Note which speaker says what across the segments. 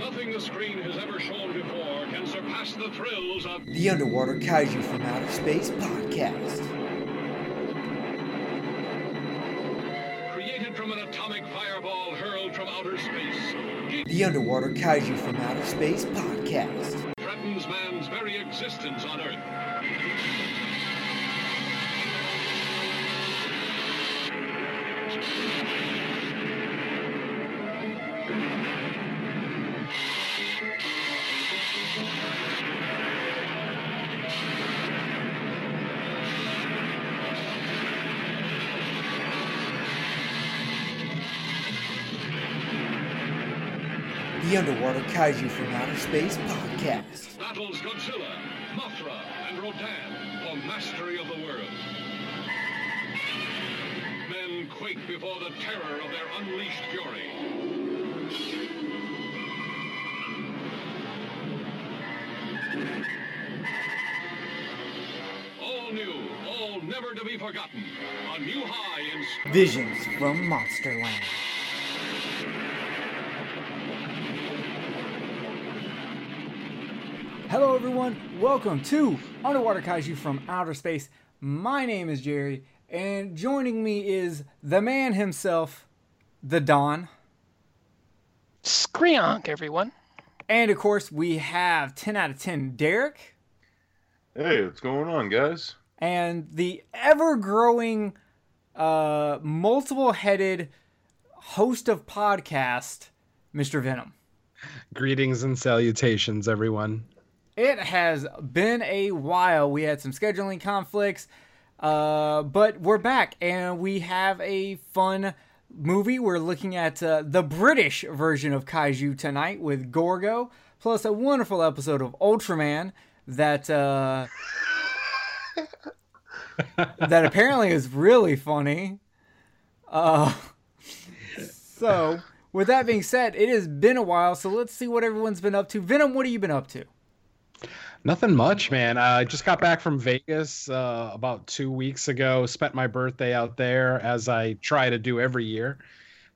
Speaker 1: Nothing the screen has ever shown before can surpass the thrills of
Speaker 2: The Underwater Kaiju from Outer Space podcast.
Speaker 1: created from an atomic fireball hurled from outer space.
Speaker 2: The Underwater Kaiju from Outer Space podcast.
Speaker 1: threatens man's very existence on Earth.
Speaker 2: The Underwater Kaiju from Outer Space podcast.
Speaker 1: Battles Godzilla, Mothra, and Rodan for mastery of the world. Men quake before the terror of their unleashed fury. All new, all never to be forgotten. A new high in
Speaker 2: Visions from Monsterland.
Speaker 3: Hello, everyone. Welcome to Underwater Kaiju from Outer Space. My name is Jerry, and joining me is the man himself, the Don.
Speaker 4: Screonk, everyone.
Speaker 3: And of course, we have 10 out of 10 Derek,
Speaker 5: Hey, what's going on, guys?
Speaker 3: and the ever growing, uh, multiple headed host of podcast, Mr. Venom.
Speaker 6: Greetings and salutations, everyone.
Speaker 3: It has been a while. We had some scheduling conflicts, uh, but we're back and we have a fun movie. We're looking at uh, the British version of Kaiju tonight with Gorgo, plus a wonderful episode of Ultraman that uh, that apparently is really funny. Uh, so, with that being said, it has been a while. So let's see what everyone's been up to. Venom, what have you been up to?
Speaker 6: Nothing much, man. I just got back from Vegas uh, about two weeks ago. Spent my birthday out there, as I try to do every year.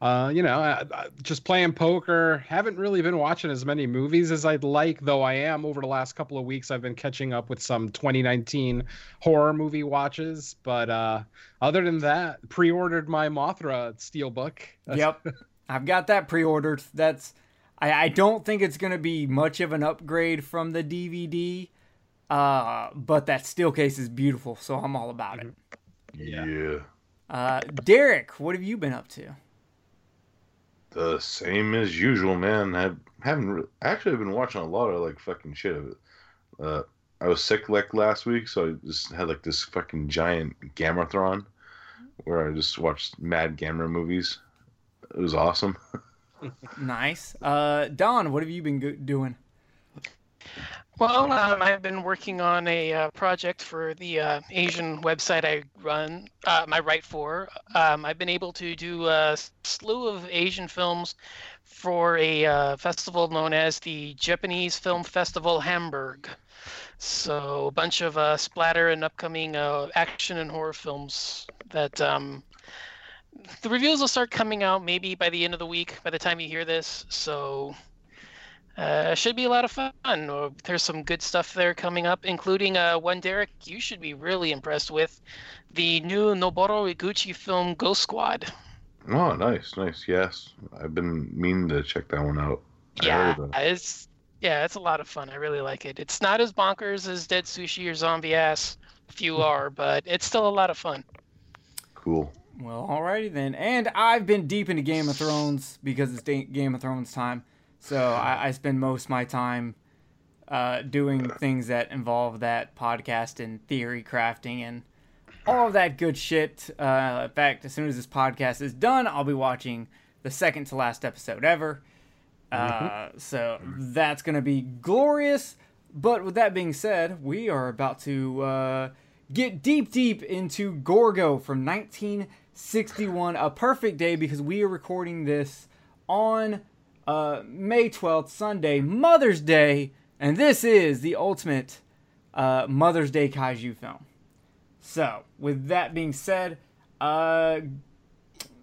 Speaker 6: Uh, you know, I, I- just playing poker. Haven't really been watching as many movies as I'd like, though I am over the last couple of weeks. I've been catching up with some 2019 horror movie watches. But uh, other than that, pre-ordered my Mothra steelbook.
Speaker 3: Yep, I've got that pre-ordered. That's I, I don't think it's gonna be much of an upgrade from the DVD, uh, but that steel case is beautiful, so I'm all about it.
Speaker 5: Yeah.
Speaker 3: Uh, Derek, what have you been up to?
Speaker 5: The same as usual, man. I haven't re- actually been watching a lot of like fucking shit of it. Uh, I was sick like last week, so I just had like this fucking giant Gammathron where I just watched mad Gamera movies. It was awesome.
Speaker 3: Nice. Uh, Don, what have you been go- doing?
Speaker 4: Well, um, I've been working on a uh, project for the uh, Asian website I run, um, I write for. Um, I've been able to do a slew of Asian films for a uh, festival known as the Japanese Film Festival Hamburg. So, a bunch of uh, splatter and upcoming uh, action and horror films that um, the reviews will start coming out maybe by the end of the week by the time you hear this. So, uh, should be a lot of fun. There's some good stuff there coming up, including uh, one Derek you should be really impressed with, the new Noboru Iguchi film Ghost Squad.
Speaker 5: Oh, nice, nice. Yes, I've been meaning to check that one out.
Speaker 4: Yeah,
Speaker 5: heard about it.
Speaker 4: it's yeah, it's a lot of fun. I really like it. It's not as bonkers as Dead Sushi or Zombie Ass. Few are, but it's still a lot of fun.
Speaker 5: Cool.
Speaker 3: Well, alrighty then. And I've been deep into Game of Thrones because it's Game of Thrones time. So I, I spend most of my time uh, doing things that involve that podcast and theory crafting and all of that good shit. Uh, in fact, as soon as this podcast is done, I'll be watching the second to last episode ever. Uh, so that's going to be glorious. But with that being said, we are about to uh, get deep, deep into Gorgo from 1961. A perfect day because we are recording this on uh, May 12th, Sunday, Mother's Day. And this is the ultimate uh, Mother's Day kaiju film. So, with that being said, uh,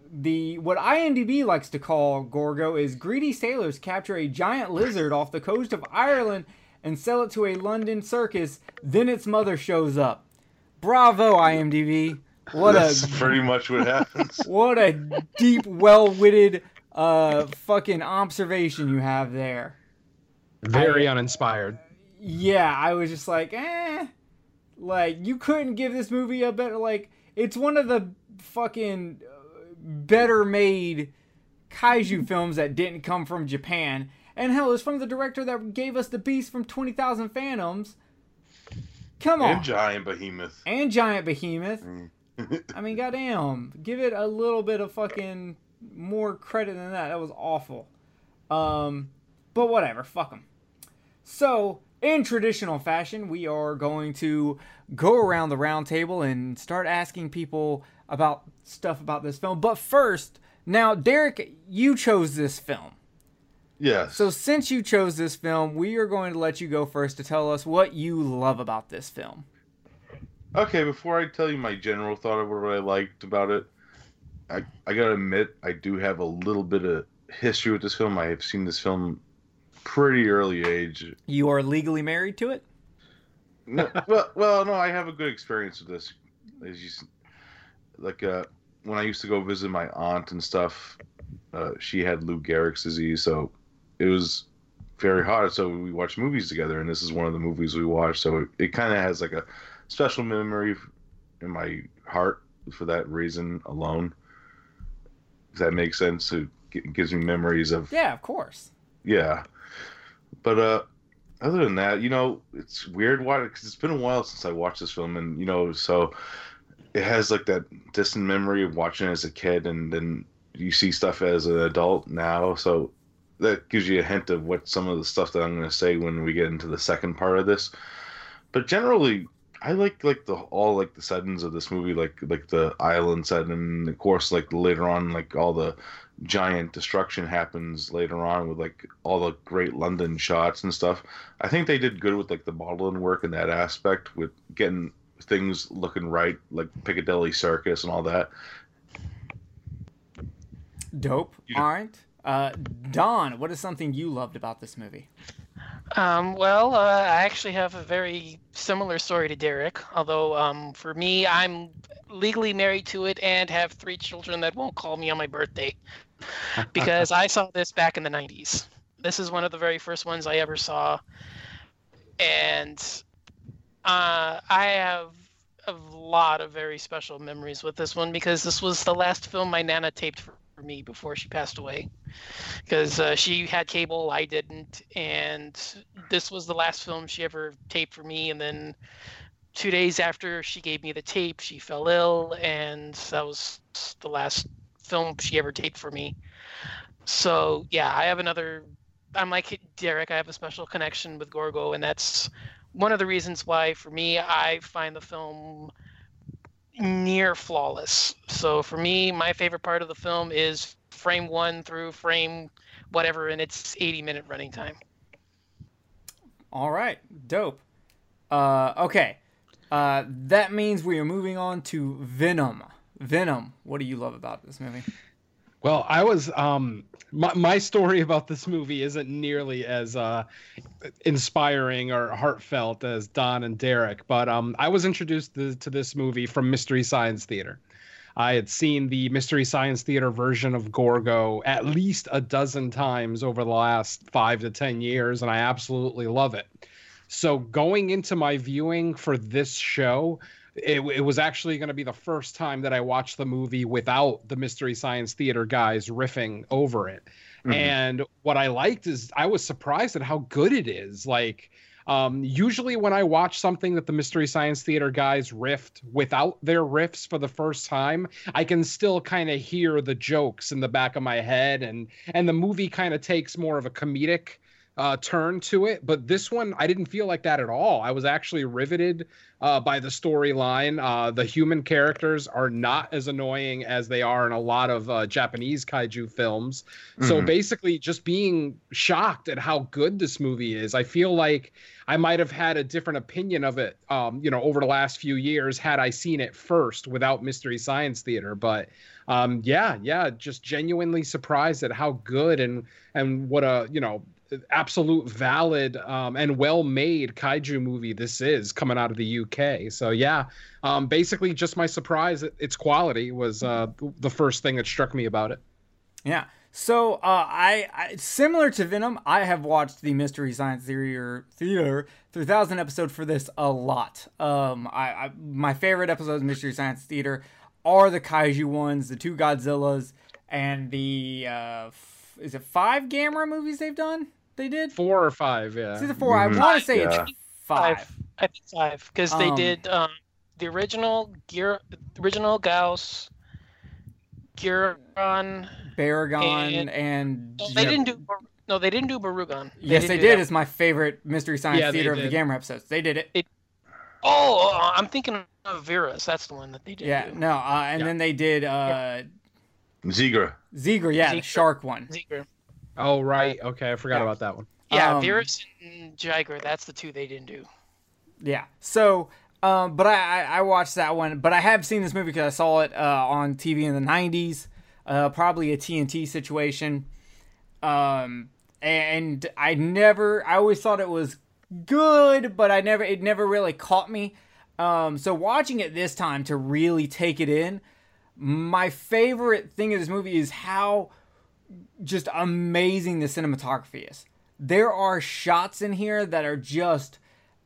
Speaker 3: the what IMDb likes to call Gorgo is greedy sailors capture a giant lizard off the coast of Ireland and sell it to a London circus. Then its mother shows up. Bravo, IMDb. What
Speaker 5: That's
Speaker 3: a
Speaker 5: pretty much what happens.
Speaker 3: what a deep, well-witted uh fucking observation you have there.
Speaker 6: Very uninspired.
Speaker 3: Yeah, I was just like, eh. Like you couldn't give this movie a better like it's one of the fucking uh, better made kaiju films that didn't come from Japan. And hell, it's from the director that gave us the Beast from 20,000 Fathoms. Come on.
Speaker 5: and giant behemoth.
Speaker 3: and Giant Behemoth.
Speaker 5: Mm.
Speaker 3: I mean, goddamn, give it a little bit of fucking more credit than that. That was awful. Um, but whatever, fuck them. So, in traditional fashion, we are going to go around the round table and start asking people about stuff about this film. But first, now, Derek, you chose this film.
Speaker 5: Yes.
Speaker 3: So, since you chose this film, we are going to let you go first to tell us what you love about this film.
Speaker 5: Okay, before I tell you my general thought of what I liked about it, I I gotta admit I do have a little bit of history with this film. I have seen this film pretty early age.
Speaker 3: You are legally married to it?
Speaker 5: No, well, well, no, I have a good experience with this. As you, like, uh, when I used to go visit my aunt and stuff, uh, she had Lou Gehrig's disease, so it was very hard. So we watched movies together, and this is one of the movies we watched. So it, it kind of has like a special memory in my heart for that reason alone. Does that make sense? It gives me memories of
Speaker 3: Yeah, of course.
Speaker 5: yeah. But uh other than that, you know, it's weird why cuz it's been a while since I watched this film and you know, so it has like that distant memory of watching it as a kid and then you see stuff as an adult now, so that gives you a hint of what some of the stuff that I'm going to say when we get into the second part of this. But generally, I like like the all like the settings of this movie, like like the island setting, and of course, like later on, like all the giant destruction happens later on with like all the great London shots and stuff. I think they did good with like the modeling work in that aspect with getting things looking right, like Piccadilly Circus and all that.
Speaker 3: Dope.
Speaker 5: You-
Speaker 3: All right. Uh, Don, what is something you loved about this movie?
Speaker 4: Um, well, uh, I actually have a very similar story to Derek. Although, um, for me, I'm legally married to it and have three children that won't call me on my birthday because I saw this back in the 90s. This is one of the very first ones I ever saw. And uh, I have a lot of very special memories with this one because this was the last film my Nana taped for for me before she passed away because uh, she had cable i didn't and this was the last film she ever taped for me and then two days after she gave me the tape she fell ill and that was the last film she ever taped for me. So yeah i have another i'm like derek i have a special connection with gorgo and that's one of the reasons why for me i find the film near flawless. So for me, my favorite part of the film is frame one through frame whatever in its 80 minute running time.
Speaker 3: All right. Dope. Uh, okay. Uh, that means we are moving on to Venom. Venom. What do you love about this movie?
Speaker 6: Well, I was um my my story about this movie isn't nearly as uh inspiring or heartfelt as Don and Derek, but um I was introduced to, to this movie from Mystery Science Theater. I had seen the Mystery Science Theater version of Gorgo at least a dozen times over the last 5 to 10 years and I absolutely love it. So going into my viewing for this show, it, it was actually going to be the first time that I watched the movie without the Mystery Science Theater guys riffing over it.
Speaker 5: Mhm.
Speaker 6: And what I liked is I was surprised at how good it is. Like, um, usually when I watch something that the Mystery Science Theater guys riffed without their riffs for the first time, I can still kind of hear the jokes in the back of my head, and and the movie kind of takes more of a comedic uh, turn to it. But this one, I didn't feel like that at all. I was actually riveted uh, by the storyline. Uh, the human characters are not as annoying as they are in a lot of uh, Japanese kaiju films. So
Speaker 5: Mhm.
Speaker 6: basically, just being shocked at how good this movie is. I feel like I might have had a different opinion of it, um, you know, over the last few years had I seen it first without Mystery Science Theater. But um, yeah, yeah, just genuinely surprised at how good and and what a you know absolute valid um, and well made kaiju movie this is coming out of the UK. So yeah, um, basically just my surprise its quality was uh, the first thing that struck me about it.
Speaker 3: Yeah. So uh, I, I similar to Venom, I have watched the Mystery Science Theater Theater 3000 episode for this a lot. Um, I, I my favorite episodes of Mystery Science Theater are the kaiju ones, the two Godzillas, and the uh, f- is it five Gamera movies they've done? They did
Speaker 6: four or five, yeah.
Speaker 3: It's either 4
Speaker 5: Mhm.
Speaker 3: I want to say
Speaker 5: Yeah.
Speaker 3: it's five.
Speaker 4: Five. I think five because they
Speaker 3: Um,
Speaker 4: did um, the original Gear, original Gaos, Guiron.
Speaker 3: Barugon
Speaker 4: And-
Speaker 3: and
Speaker 4: No, they didn't do. Bar- No, they didn't do Barugon.
Speaker 3: yes, they did.
Speaker 4: that.
Speaker 3: It's my favorite Mystery Science
Speaker 6: Yeah,
Speaker 3: Theater of the
Speaker 6: did.
Speaker 3: Gamera episodes. They did it.
Speaker 4: Oh, uh, I'm thinking of Viras. That's the one that they did.
Speaker 3: Yeah,
Speaker 4: do.
Speaker 3: no, uh, and
Speaker 6: Yeah.
Speaker 3: then they did uh,
Speaker 5: Zigra.
Speaker 3: Ziegler, yeah, the shark one.
Speaker 4: Zigra.
Speaker 6: Oh right, okay, I forgot
Speaker 3: Yeah.
Speaker 6: about that one.
Speaker 4: Yeah,
Speaker 3: Um,
Speaker 4: Viras and Jiger. That's the two they didn't do.
Speaker 3: Yeah. So, um, but I, I I watched that one, but I have seen this movie because I saw it uh, on TV in the '90s, uh, probably a TNT situation. Um, and I never, I always thought it was good, but I never, it never really caught me. Um, so watching it this time to really take it in, my favorite thing of this movie is how just amazing the cinematography is. There are shots in here that are just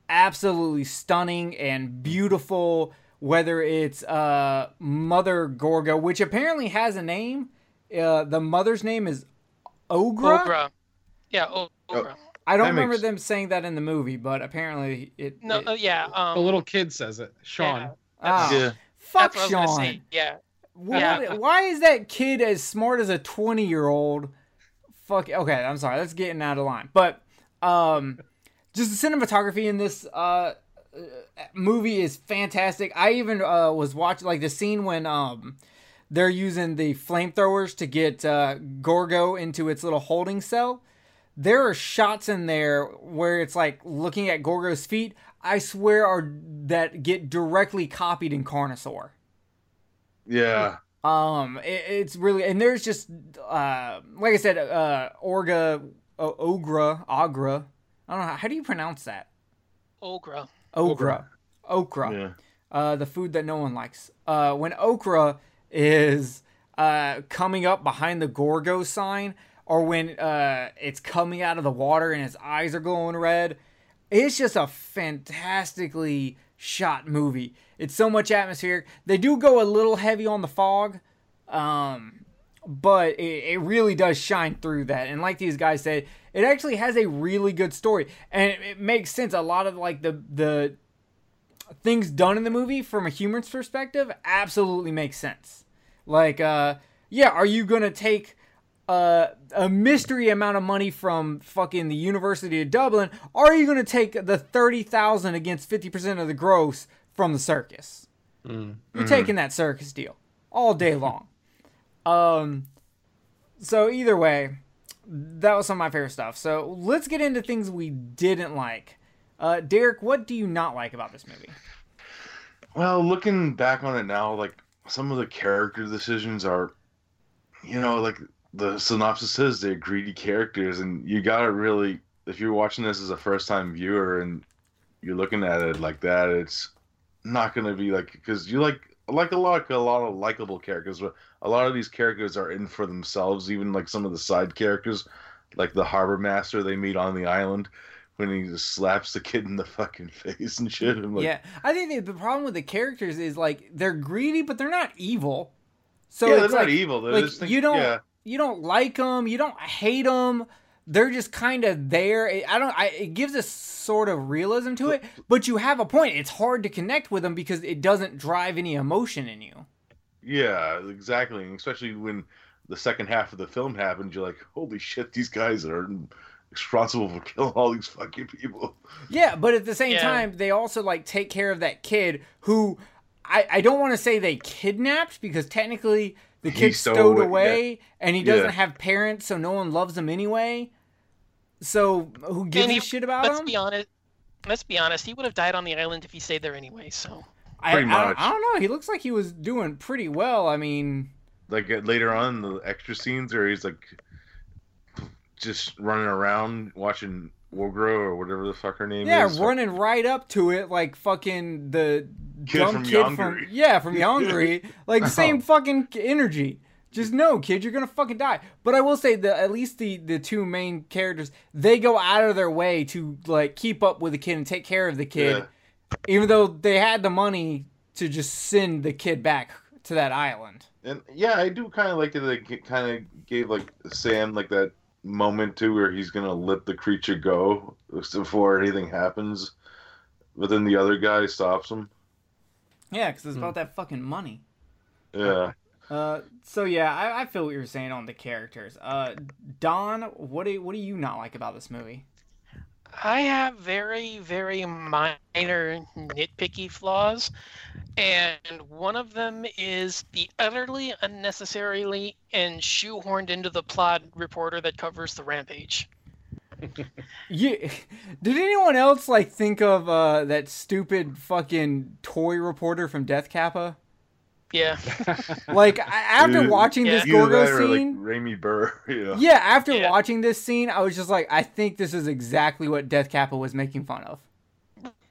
Speaker 3: absolutely stunning and beautiful. Whether it's uh, Mother Gorgo, which apparently has a name, uh, the mother's name is Ogra.
Speaker 4: Ogra. Yeah, o-
Speaker 5: Oh.
Speaker 4: Ogra.
Speaker 3: I don't
Speaker 5: That
Speaker 3: remember
Speaker 5: makes-
Speaker 3: them saying that in the movie, but apparently it.
Speaker 4: No,
Speaker 3: it-
Speaker 4: uh, yeah. Um,
Speaker 6: The little kid says it, Sean.
Speaker 4: yeah,
Speaker 3: ah,
Speaker 5: Yeah.
Speaker 3: fuck
Speaker 4: that's what I was gonna
Speaker 3: Sean.
Speaker 4: Yeah.
Speaker 3: What-
Speaker 4: Yeah.
Speaker 3: Why is that kid as smart as a 20 year old? Fuck. Okay, I'm sorry. That's getting out of line. But um, just the cinematography in this uh, uh, movie is fantastic. I even uh, was watching like the scene when um, they're using the flamethrowers to get uh, Gorgo into its little holding cell. There are shots in there where it's like looking at Gorgo's feet. I swear are that get directly copied in Carnosaur.
Speaker 5: Yeah.
Speaker 3: Um, it, it's really and there's just uh, like I said, uh, Orga, uh, Ogra, Agra. I don't know how do you pronounce that.
Speaker 4: Ogra.
Speaker 3: Okra, okra.
Speaker 5: Yeah.
Speaker 3: Uh, the food that no one likes. Uh, when okra is uh coming up behind the Gorgo sign, or when uh it's coming out of the water and his eyes are glowing red, it's just a fantastically shot movie. It's so much atmosphere. They do go a little heavy on the fog, um, but it, it really does shine through that. And like these guys said, it actually has a really good story, and it, it makes sense. A lot of like the the things done in the movie from a human's perspective absolutely makes sense. Like, uh, yeah, are you gonna take uh, a mystery amount of money from fucking the University of Dublin? Or are you gonna take the thirty thousand against fifty percent of the gross from the circus? You're taking that circus deal all day long. Um, so either way, that was some of my favorite stuff. So let's get into things we didn't like. Uh, Derek, what do you not like about this movie?
Speaker 5: Well, looking back on it now, like some of the character decisions are, you know, like the synopsis says they're greedy characters, and you gotta really, if you're watching this as a first time viewer and you're looking at it like that, it's not gonna be like because you like like a lot a lot of likable characters, but a lot of these characters are in for themselves. Even like some of the side characters, like the harbor master they meet on the island. When he just slaps the kid in the fucking face and shit. Like,
Speaker 3: yeah, I think the, problem with the characters is like they're greedy, but they're not evil. So
Speaker 5: yeah, they're
Speaker 3: it's
Speaker 5: not evil. They're
Speaker 3: like
Speaker 5: think-
Speaker 3: you don't
Speaker 5: Yeah.
Speaker 3: You don't like them, you don't hate them. They're just kind of there. It, I don't. I, it gives a sort of realism to it, but you have a point. It's hard to connect with them because it doesn't drive any emotion in you.
Speaker 5: Yeah, exactly. And especially when the second half of the film happens, you're like, holy shit, these guys are responsible for killing all these fucking people.
Speaker 3: Yeah, but at the same
Speaker 4: Yeah.
Speaker 3: time, they also like take care of that kid who I, I don't want to say they kidnapped because technically the
Speaker 5: He
Speaker 3: kid's
Speaker 5: stowed
Speaker 3: stowed
Speaker 5: away-
Speaker 3: away and he doesn't
Speaker 5: Yeah.
Speaker 3: have parents, so no one loves him anyway. So who gives
Speaker 4: And
Speaker 3: a shit about
Speaker 4: Let's
Speaker 3: him?
Speaker 4: be honest. Let's be honest. He would have died on the island if he stayed there anyway. So
Speaker 3: I,
Speaker 5: Pretty
Speaker 3: I,
Speaker 5: much.
Speaker 3: I don't know. He looks like he was doing pretty well. I mean,
Speaker 5: like uh, later on the extra scenes where he's like just running around watching Wargrow or whatever the fuck her name
Speaker 3: Yeah,
Speaker 5: is.
Speaker 3: Yeah, running right up to it like fucking the
Speaker 5: Kid
Speaker 3: dumb
Speaker 5: from
Speaker 3: kid from
Speaker 5: Yongary.
Speaker 3: yeah from Yongary, like same fucking energy. Just no, kid, you're gonna fucking die. But I will say that at least the the two main characters they go out of their way to like keep up with the kid and take care of the kid,
Speaker 5: Yeah.
Speaker 3: even though they had the money to just send the kid back to that island.
Speaker 5: And yeah, I do kind of like that. They kind of gave like Sam like that moment too, where he's gonna let the creature go before anything happens, but then the other guy stops him.
Speaker 3: Yeah, because it's about that fucking money.
Speaker 5: Yeah.
Speaker 3: Uh, so yeah, I, I feel what you're saying on the characters. Uh, Don, what do what do you not like about this movie?
Speaker 4: I have very, very minor nitpicky flaws, and one of them is the utterly unnecessarily and shoehorned into the plot reporter that covers the rampage.
Speaker 3: Yeah, did anyone else like think of uh, that stupid fucking toy reporter from Death Kappa?
Speaker 4: Yeah,
Speaker 3: Like after
Speaker 5: Dude,
Speaker 3: watching this
Speaker 4: yeah.
Speaker 5: Either that
Speaker 3: Gorgo
Speaker 5: or like
Speaker 3: scene,
Speaker 5: Raymond Burr. Yeah.
Speaker 3: yeah, after
Speaker 4: Yeah.
Speaker 3: watching this scene, I was just like, I think this is exactly what Death Kappa was making fun of.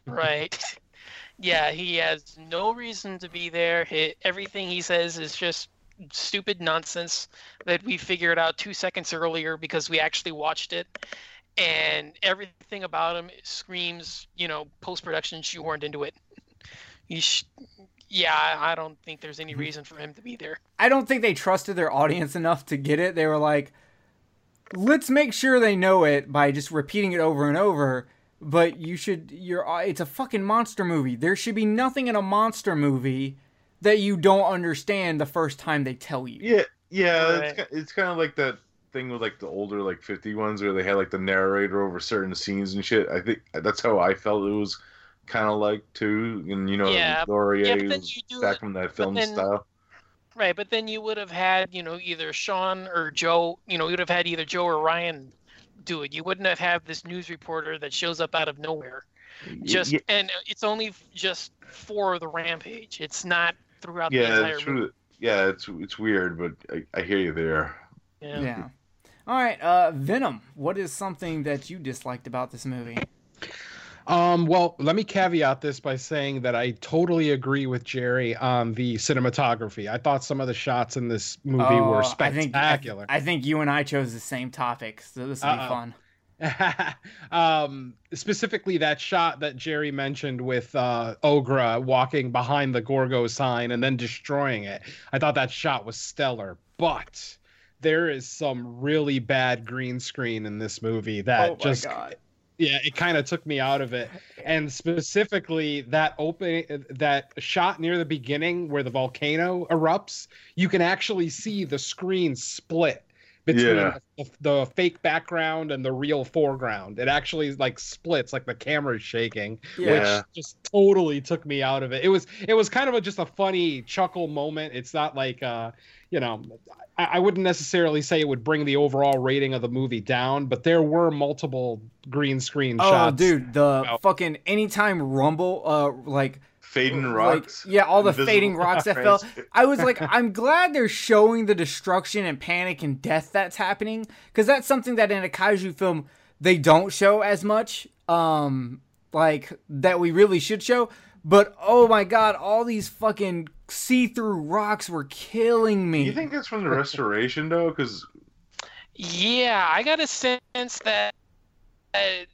Speaker 4: right. Yeah, he has no reason to be there. He, everything he says is just stupid nonsense that we figured out two seconds earlier because we actually watched it. And everything about him screams, you know, post production shoehorned into it. You sh- yeah, I I don't think there's any mm-hmm. reason for him to be there.
Speaker 3: I don't think they trusted their audience enough to get it. They were like, let's make sure they know it by just repeating it over and over. But you should, you're, uh, it's a fucking monster movie. There should be nothing in a monster movie that you don't understand the first time they tell you.
Speaker 5: Yeah, yeah.
Speaker 4: Right.
Speaker 5: It's, it's kind of like that thing with like the older like 50 ones where they had like the narrator over certain scenes and shit. I think that's how I felt it was kind of like too. And you know,
Speaker 4: Yeah.
Speaker 5: Laurier
Speaker 4: Yeah, but then
Speaker 5: was
Speaker 4: you do
Speaker 5: back
Speaker 4: it-
Speaker 5: from that film
Speaker 4: then-
Speaker 5: style.
Speaker 4: Right, but then you would have had, you know, either Sean or Joe, you know, you would have had either Joe or Ryan do it. You wouldn't have had this news reporter that shows up out of nowhere. Just
Speaker 5: yeah,
Speaker 4: and it's only just for the rampage. It's not throughout the
Speaker 5: yeah,
Speaker 4: entire
Speaker 5: it's
Speaker 4: movie.
Speaker 5: Yeah, it's it's weird, but I, I hear you there.
Speaker 4: Yeah.
Speaker 3: Yeah. All right, uh, Venom. What is something that you disliked about this movie?
Speaker 6: Um, well, let me caveat this by saying that I totally agree with Jerry on the cinematography. I thought some of the shots in this movie
Speaker 3: Oh,
Speaker 6: were
Speaker 3: I think,
Speaker 6: spectacular.
Speaker 3: I, I think you and I chose the same topic, so this will be fun.
Speaker 6: um, specifically that shot that Jerry mentioned with uh, Ogra walking behind the Gorgo sign and then destroying it. I thought that shot was stellar, but there is some really bad green screen in this movie that
Speaker 3: oh
Speaker 6: just
Speaker 3: god.
Speaker 6: Yeah it kind of took me out of it. And specifically that open that shot near the beginning where the volcano erupts you can actually see the screen split between
Speaker 5: Yeah.
Speaker 6: the, the fake background and the real foreground it actually like splits like the camera's shaking
Speaker 5: Yeah.
Speaker 6: which just totally took me out of it it was it was kind of a, just a funny chuckle moment it's not like uh you know I, I wouldn't necessarily say it would bring the overall rating of the movie down but there were multiple green screen
Speaker 3: Oh,
Speaker 6: shots
Speaker 3: dude, the
Speaker 6: Oh.
Speaker 3: fucking anytime rumble, uh, like
Speaker 5: Fading
Speaker 3: like,
Speaker 5: rocks.
Speaker 3: yeah, all the fading rocks that fell. I was like, I'm glad they're showing the destruction and panic and death that's happening because that's something that in a kaiju film they don't show as much. Um, like that we really should show. But oh my god, all these fucking see-through rocks were killing me.
Speaker 5: You think that's from the restoration though? Because
Speaker 4: Yeah, I got a sense that uh,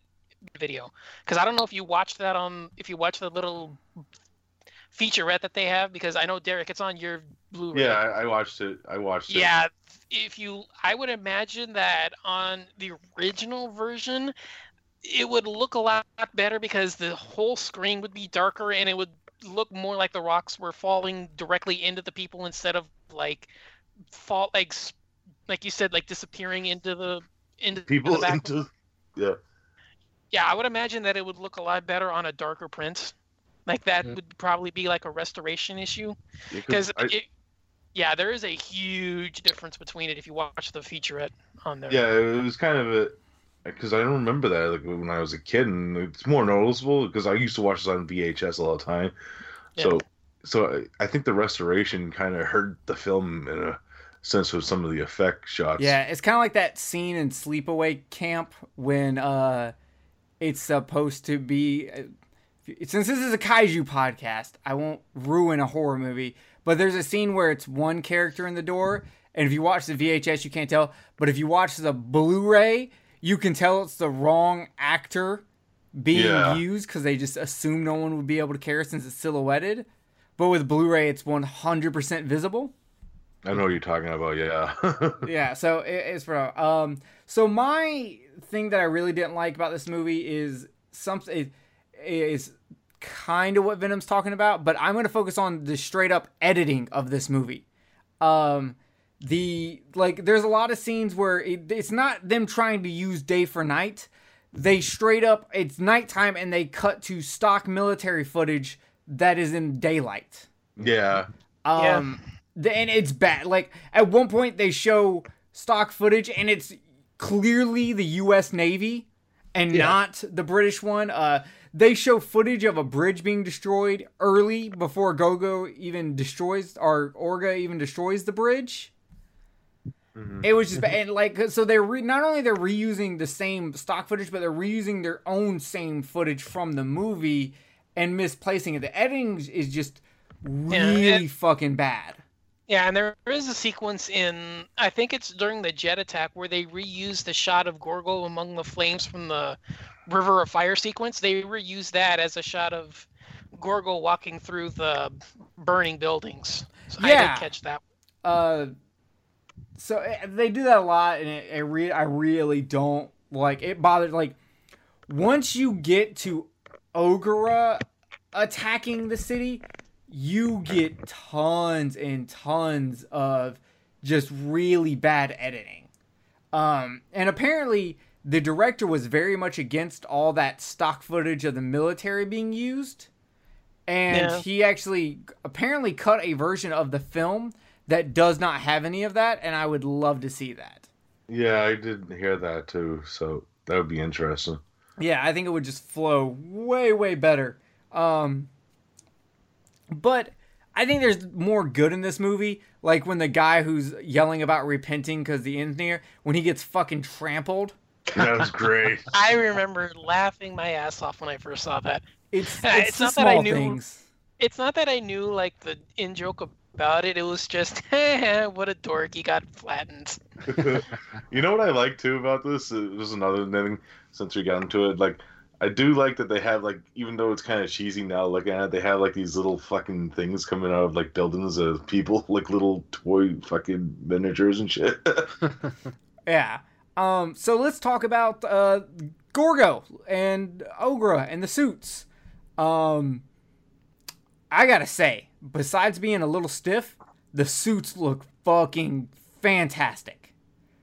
Speaker 4: video because I don't know if you watched that on if you watch the little featurette that they have because I know Derek, it's on your Blu-ray.
Speaker 5: yeah, I, I watched it. I watched it.
Speaker 4: Yeah, if you, I would imagine that on the original version, it would look a lot better because the whole screen would be darker and it would look more like the rocks were falling directly into the people instead of like fall like like you said like disappearing into the into
Speaker 5: people
Speaker 4: the
Speaker 5: into yeah.
Speaker 4: Yeah, I would imagine that it would look a lot better on a darker print. Like that would probably be like a restoration issue because
Speaker 5: I-
Speaker 4: it, yeah, there is a huge difference between it if you watch the featurette on there.
Speaker 5: yeah, it was kind of a because I don't remember that like when I was a kid, and it's more noticeable because I used to watch this on VHS all the time. So, so I, I think the restoration kind of hurt the film in a sense of some of the effect shots.
Speaker 3: Yeah, it's kind of like that scene in Sleepaway Camp when uh, it's supposed to be. Since this is a kaiju podcast, I won't ruin a horror movie. But there's a scene where it's one character in the door, and if you watch the VHS, you can't tell. But if you watch the Blu-ray, you can tell it's the wrong actor being
Speaker 5: Yeah.
Speaker 3: used because they just assume no one would be able to care since it's silhouetted. But with Blu-ray, it's 100% visible.
Speaker 5: I know what you're talking about. Yeah.
Speaker 3: yeah, so it, it's for um. So my thing that I really didn't like about this movie is something is kind of what Venom's talking about, but I'm going to focus on the straight up editing of this movie. Um, the like, there's a lot of scenes where it, it's not them trying to use day for night. They straight up, it's nighttime, and they cut to stock military footage that is in daylight.
Speaker 5: yeah.
Speaker 3: Um, the, and it's bad. Like at one point they show stock footage and it's clearly the U.S. Navy and
Speaker 6: Yeah.
Speaker 3: not the British one. Uh, they show footage of a bridge being destroyed early before Gorgo even destroys or Orga even destroys the bridge. Mm-hmm. It was just bad. And like so they're re- not only they're reusing the same stock footage, but they're reusing their own same footage from the movie and misplacing it. The editing is just really
Speaker 4: and-
Speaker 3: fucking bad.
Speaker 4: Yeah, and there is a sequence in I think it's during the jet attack where they reuse the shot of Gorgo among the flames from the River of Fire sequence. They reuse that as a shot of Gorgo walking through the burning buildings. So I
Speaker 3: Yeah.
Speaker 4: did catch that.
Speaker 3: Uh, so eh, they do that a lot, and it, it re- I really don't like it. Bothers like once you get to Ogura attacking the city, you get tons and tons of just really bad editing. Um, and apparently the director was very much against all that stock footage of the military being used. And
Speaker 4: Yeah.
Speaker 3: he actually apparently cut a version of the film that does not have any of that, and I would love to see that.
Speaker 5: Yeah, I didn't hear that too. So that would be interesting.
Speaker 3: Yeah, I think it would just flow way, way better. Um, but I think there's more good in this movie. Like when the guy who's yelling about repenting because the engineer, when he gets fucking trampled.
Speaker 5: That was great.
Speaker 4: I remember laughing my ass off when I first saw that.
Speaker 3: It's, it's,
Speaker 4: it's
Speaker 3: the
Speaker 4: not that I knew-
Speaker 3: things.
Speaker 4: It's not that I knew like the in joke about it. It was just what a dork. He got flattened.
Speaker 5: you know what I like too about this? Uh, it was another thing since we got into it. Like, I do like that they have like, even though it's kind of cheesy now looking at it, they have like these little fucking things coming out of like buildings of people, like little toy fucking miniatures and shit.
Speaker 3: Yeah. Um, so let's talk about uh, Gorgo and Ogra and the suits. Um, I gotta say, besides being a little stiff, the suits look fucking fantastic.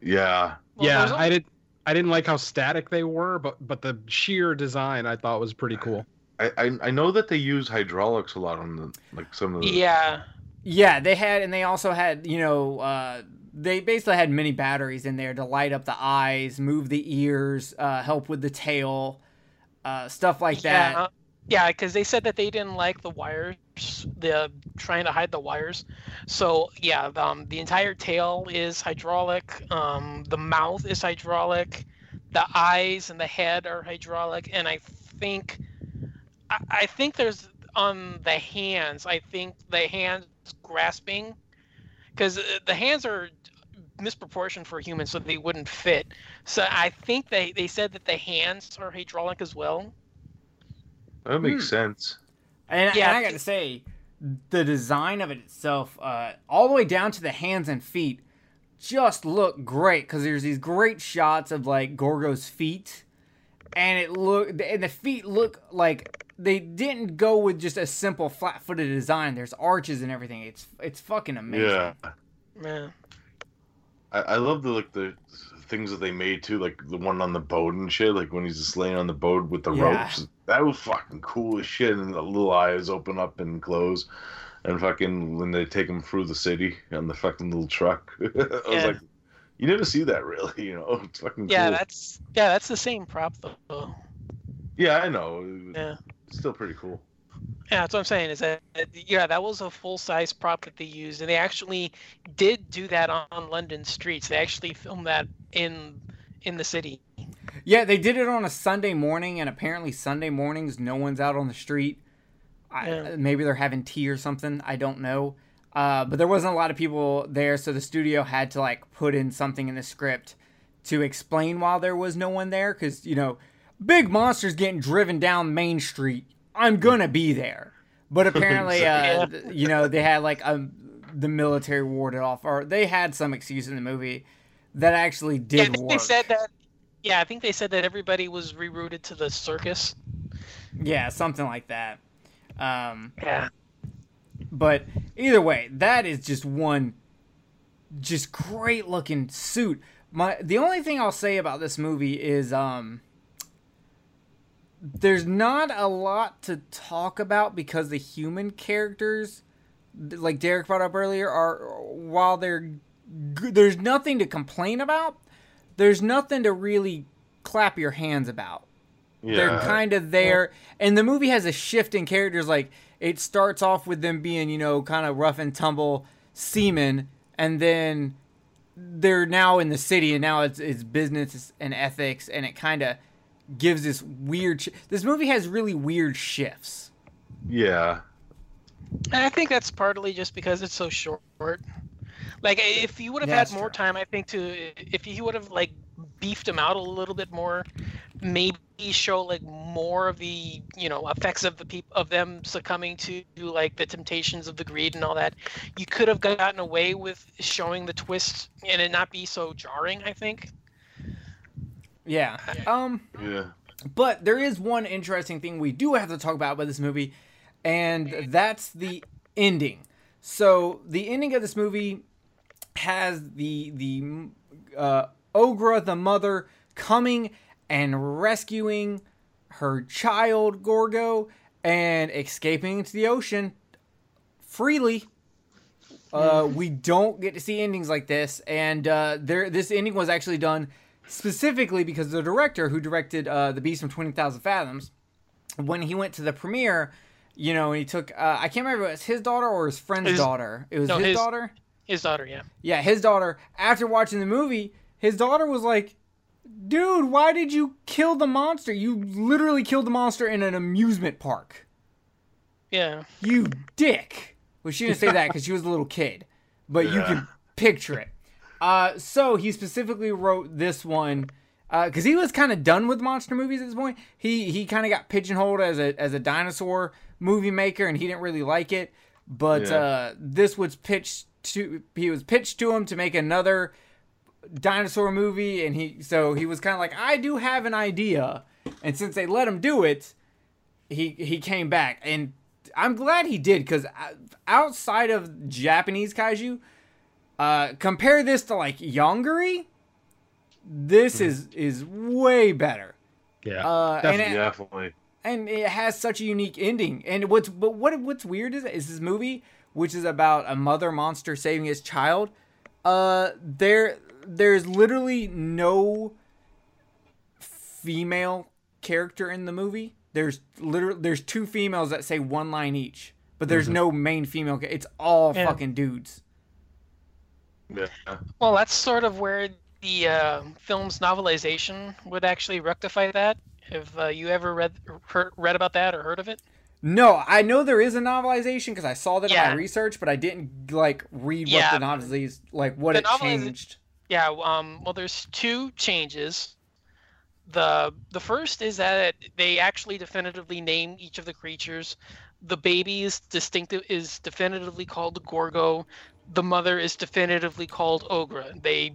Speaker 5: yeah,
Speaker 4: Well,
Speaker 6: yeah,
Speaker 4: there's
Speaker 6: I did. I didn't like how static they were, but but the sheer design I thought was pretty cool.
Speaker 5: I, I I know that they use hydraulics a lot on the like some of the
Speaker 4: Yeah.
Speaker 3: Yeah, they had, and they also had, you know, uh, they basically had many batteries in there to light up the eyes, move the ears, uh, help with the tail, uh, stuff like that.
Speaker 4: Yeah, yeah, because they said that they didn't like the wires, the trying to hide the wires. So yeah, the, um, the entire tail is hydraulic. Um, the mouth is hydraulic. The eyes and the head are hydraulic, and I think, I, I think there's on the hands. I think the hands grasping, because the hands are misproportioned for humans, so they wouldn't fit. So I think they they said that the hands are hydraulic as well.
Speaker 5: that makes sense.
Speaker 3: And,
Speaker 4: Yeah,
Speaker 3: and I gotta say, the design of it itself, uh, all the way down to the hands and feet, just look great because there's these great shots of like Gorgo's feet, and it look and the feet look like they didn't go with just a simple flat-footed design. There's arches and everything. It's it's fucking amazing.
Speaker 5: Yeah,
Speaker 4: Yeah.
Speaker 5: I, I love the like the things that they made too, like the one on the boat and shit. Like when he's just laying on the boat with the
Speaker 3: Yeah.
Speaker 5: ropes, that was fucking cool as shit. And the little eyes open up and close, and fucking when they take him through the city on the fucking little truck, I was like, you never see that really, you know? It's fucking
Speaker 4: Yeah,
Speaker 5: cool.
Speaker 4: that's yeah, that's the same prop though.
Speaker 5: yeah, I know.
Speaker 4: Yeah.
Speaker 5: It's still pretty cool.
Speaker 4: Yeah, that's what I'm saying. Is that yeah, that was a full size prop that they used, and they actually did do that on, on London streets. They actually filmed that in in the city.
Speaker 3: Yeah, they did it on a Sunday morning, and apparently Sunday mornings no one's out on the street. I,
Speaker 4: Yeah.
Speaker 3: Maybe they're having tea or something. I don't know. Uh, but there wasn't a lot of people there, so the studio had to like put in something in the script to explain why there was no one there, because you know, big monsters getting driven down Main Street. I'm gonna be there, but apparently, uh, th- you know, they had like um, the military warded off, or they had some excuse in the movie that actually
Speaker 4: Yeah, I
Speaker 3: did
Speaker 4: think
Speaker 3: work.
Speaker 4: they said that. Yeah, I think they said that everybody was rerouted to the circus.
Speaker 3: Yeah, something like that. Um,
Speaker 4: Yeah.
Speaker 3: but either way, that is just one just great looking suit. My the only thing I'll say about this movie is um there's not a lot to talk about because the human characters like Derek brought up earlier are while they're there's nothing to complain about, there's nothing to really clap your hands about. They're kind of there. And the movie has a shift in characters like it starts off with them being you know kind of rough and tumble seamen and then they're now in the city and now it's, it's business and ethics and it kind of gives this weird sh- this movie has really weird shifts
Speaker 5: Yeah.
Speaker 4: And I think that's partly just because it's so short. Like if you would have
Speaker 3: Yeah,
Speaker 4: had more
Speaker 3: true.
Speaker 4: time, I think to if you would have like beefed him out a little bit more, maybe show like more of the you know effects of the people of them succumbing to like the temptations of the greed and all that. You could have gotten away with showing the twist and it not be so jarring. I think.
Speaker 3: Yeah um
Speaker 5: Yeah.
Speaker 3: But there is one interesting thing we do have to talk about about this movie, and that's the ending. So the ending of this movie has the the uh, Ogra, the mother, coming and rescuing her child Gorgo and escaping into the ocean freely. Uh, we don't get to see endings like this, and uh, there this ending was actually done specifically because the director who directed uh, the Beast from Twenty Thousand Fathoms, when he went to the premiere, you know, and he took uh, I can't remember if it was his daughter or his friend's
Speaker 4: His-
Speaker 3: daughter. It was
Speaker 4: no,
Speaker 3: his,
Speaker 4: his-
Speaker 3: daughter.
Speaker 4: His daughter, yeah.
Speaker 3: Yeah, his daughter. After watching the movie, his daughter was like, "Dude, why did you kill the monster? You literally killed the monster in an amusement park."
Speaker 4: Yeah.
Speaker 3: You dick. Well, she didn't say that because she was a little kid, but you can picture it. Uh, so he specifically wrote this one because he was kind of done with monster movies at this point. He he kind of got pigeonholed as a as a dinosaur movie maker, and he didn't really like it. But
Speaker 5: Yeah.
Speaker 3: uh, this was pitched to he was pitched to him to make another dinosaur movie, and he so he was kind of like, I do have an idea, and since they let him do it, he he came back, and I'm glad he did because outside of Japanese kaiju, uh, compare this to like Yongari. This is is way better.
Speaker 6: Yeah.
Speaker 3: Uh, and it,
Speaker 5: Definitely.
Speaker 3: and it has such a unique ending. And what's but what what's weird is is this movie, which is about a mother monster saving his child. Uh, there there's literally no female character in the movie. There's literally there's two females that say one line each, but there's no main female. It's all
Speaker 4: Yeah.
Speaker 3: fucking dudes.
Speaker 5: Yeah.
Speaker 4: Well, that's sort of where the uh, film's novelization would actually rectify that. Have uh, you ever read heard, read about that or heard of it?
Speaker 3: No, I know there is a novelization because I saw that in my research, but I didn't like read
Speaker 4: Yeah.
Speaker 3: what the novelization like what
Speaker 4: The
Speaker 3: it
Speaker 4: novelisa-
Speaker 3: changed.
Speaker 4: Yeah. Um. Well, there's two changes. The the first is that they actually definitively name each of the creatures. The baby is distinctive is definitively called Gorgo. The mother is definitively called Ogra. They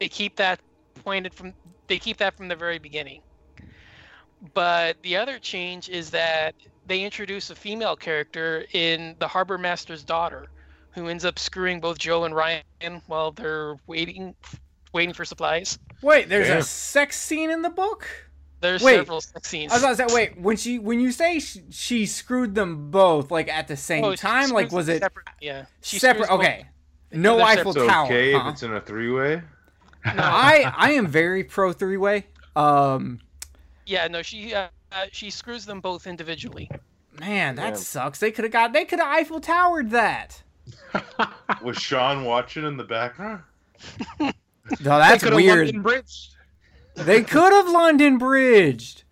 Speaker 4: they keep that pointed from they keep that from the very beginning. But the other change is that they introduce a female character in the harbor master's daughter, who ends up screwing both Joe and Ryan while they're waiting waiting for supplies.
Speaker 3: Wait, there's
Speaker 5: Yeah.
Speaker 3: a sex scene in the book.
Speaker 4: There's
Speaker 3: Wait,
Speaker 4: several sex scenes.
Speaker 3: I was about to say, wait, when she when you say she, she screwed them both like at the same
Speaker 4: Oh,
Speaker 3: time, like was it
Speaker 4: separate? Yeah, She
Speaker 3: separate?
Speaker 4: screws both-
Speaker 3: Okay, no
Speaker 4: they're
Speaker 3: Eiffel
Speaker 5: It's
Speaker 3: Tower.
Speaker 5: okay
Speaker 3: huh?
Speaker 5: if it's in a three way.
Speaker 3: I I am very pro three way. Um,
Speaker 4: Yeah, no, she uh, uh, she screws them both individually.
Speaker 3: Man, that
Speaker 5: Yeah.
Speaker 3: sucks. They could have got. They could have Eiffel Towered that.
Speaker 5: Was Sean watching in the background?
Speaker 3: No, that's
Speaker 6: They coulda
Speaker 3: weird.
Speaker 6: London Bridge.
Speaker 3: They could have London bridged.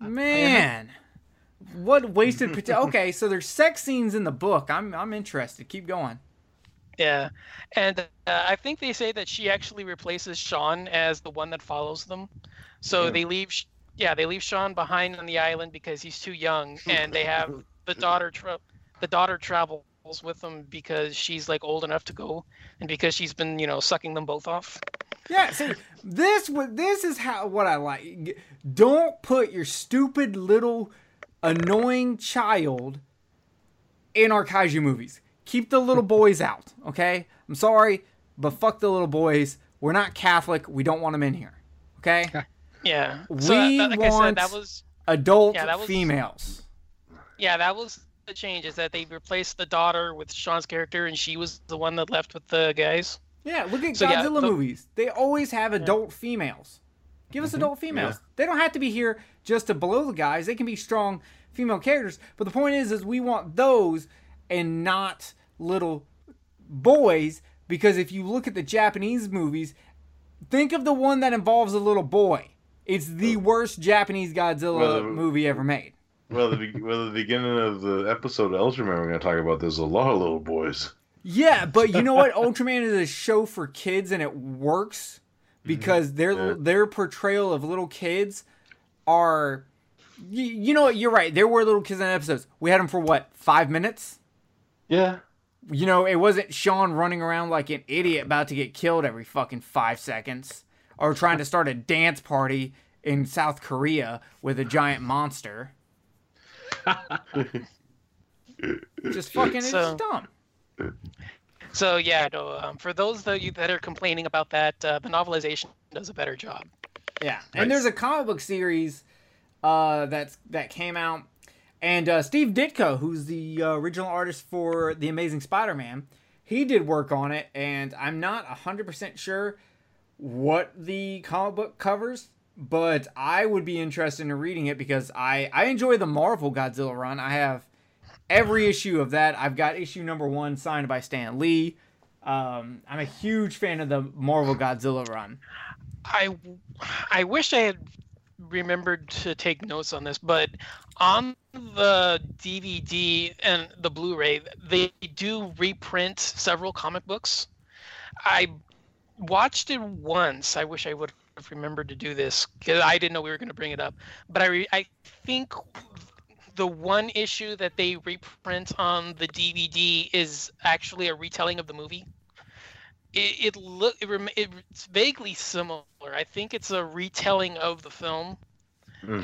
Speaker 3: Man, what wasted potential. Okay, so there's sex scenes in the book. I'm I'm interested. Keep going.
Speaker 4: Yeah, and uh, I think they say that she actually replaces Sean as the one that follows them. So
Speaker 5: Yeah.
Speaker 4: they leave, yeah, they leave Sean behind on the island because he's too young, and they have the daughter. Tra- the daughter travels with them because she's like old enough to go, and because she's been, you know, sucking them both off.
Speaker 3: Yeah, see, this what this is how what I like. Don't put your stupid little annoying child in our kaiju movies. Keep the little boys out, okay? I'm sorry, but fuck the little boys. We're not Catholic. We don't want them in here. Okay?
Speaker 4: Yeah.
Speaker 3: We
Speaker 4: so, uh, like I said, that was
Speaker 3: Adult
Speaker 4: Yeah, that was-
Speaker 3: females.
Speaker 4: yeah, that was the change. Is that they replaced the daughter with Sean's character, and she was the one that left with the guys.
Speaker 3: Yeah, look at
Speaker 4: So, yeah,
Speaker 3: Godzilla
Speaker 4: the-
Speaker 3: movies. They always have adult females. Give us mm-hmm. adult females. They don't have to be here just to blow the guys. They can be strong female characters. But the point is, is we want those and not little boys. Because if you look at the Japanese movies, think of the one that involves a little boy. It's the oh. worst Japanese Godzilla
Speaker 5: Well, the-
Speaker 3: movie ever made.
Speaker 5: Well, the well, the beginning of the episode of Ultraman, we're going to talk about. There's a lot of little boys.
Speaker 3: Yeah, but you know what? Ultraman is a show for kids, and it works mm-hmm. because their
Speaker 5: Yeah.
Speaker 3: their portrayal of little kids are. You, you know what? You're right. There were little kids in episodes. We had them for what five minutes.
Speaker 5: Yeah.
Speaker 3: You know, it wasn't Sean running around like an idiot about to get killed every fucking five seconds, or trying to start a dance party in South Korea with a giant monster. Just fucking, it's
Speaker 4: So-
Speaker 3: dumb.
Speaker 4: So yeah, no, um, for those of you that are complaining about that, uh, the novelization does a better job.
Speaker 3: Yeah, and there's a comic book series uh, that's that came out, and uh, Steve Ditko, who's the uh, original artist for the Amazing Spider-Man, he did work on it, and I'm not hundred percent sure what the comic book covers, but I would be interested in reading it because I I enjoy the Marvel Godzilla run. I have every issue of that. I've got issue number one signed by Stan Lee. Um, I'm a huge fan of the Marvel Godzilla run.
Speaker 4: I, I wish I had remembered to take notes on this, but on the DVD and the Blu-ray, they do reprint several comic books. I watched it once. I wish I would have remembered to do this because I didn't know we were going to bring it up. But I, re- I think the one issue that they reprint on the DVD is actually a retelling of the movie. It, it look it, it's vaguely similar. I think it's a retelling of the film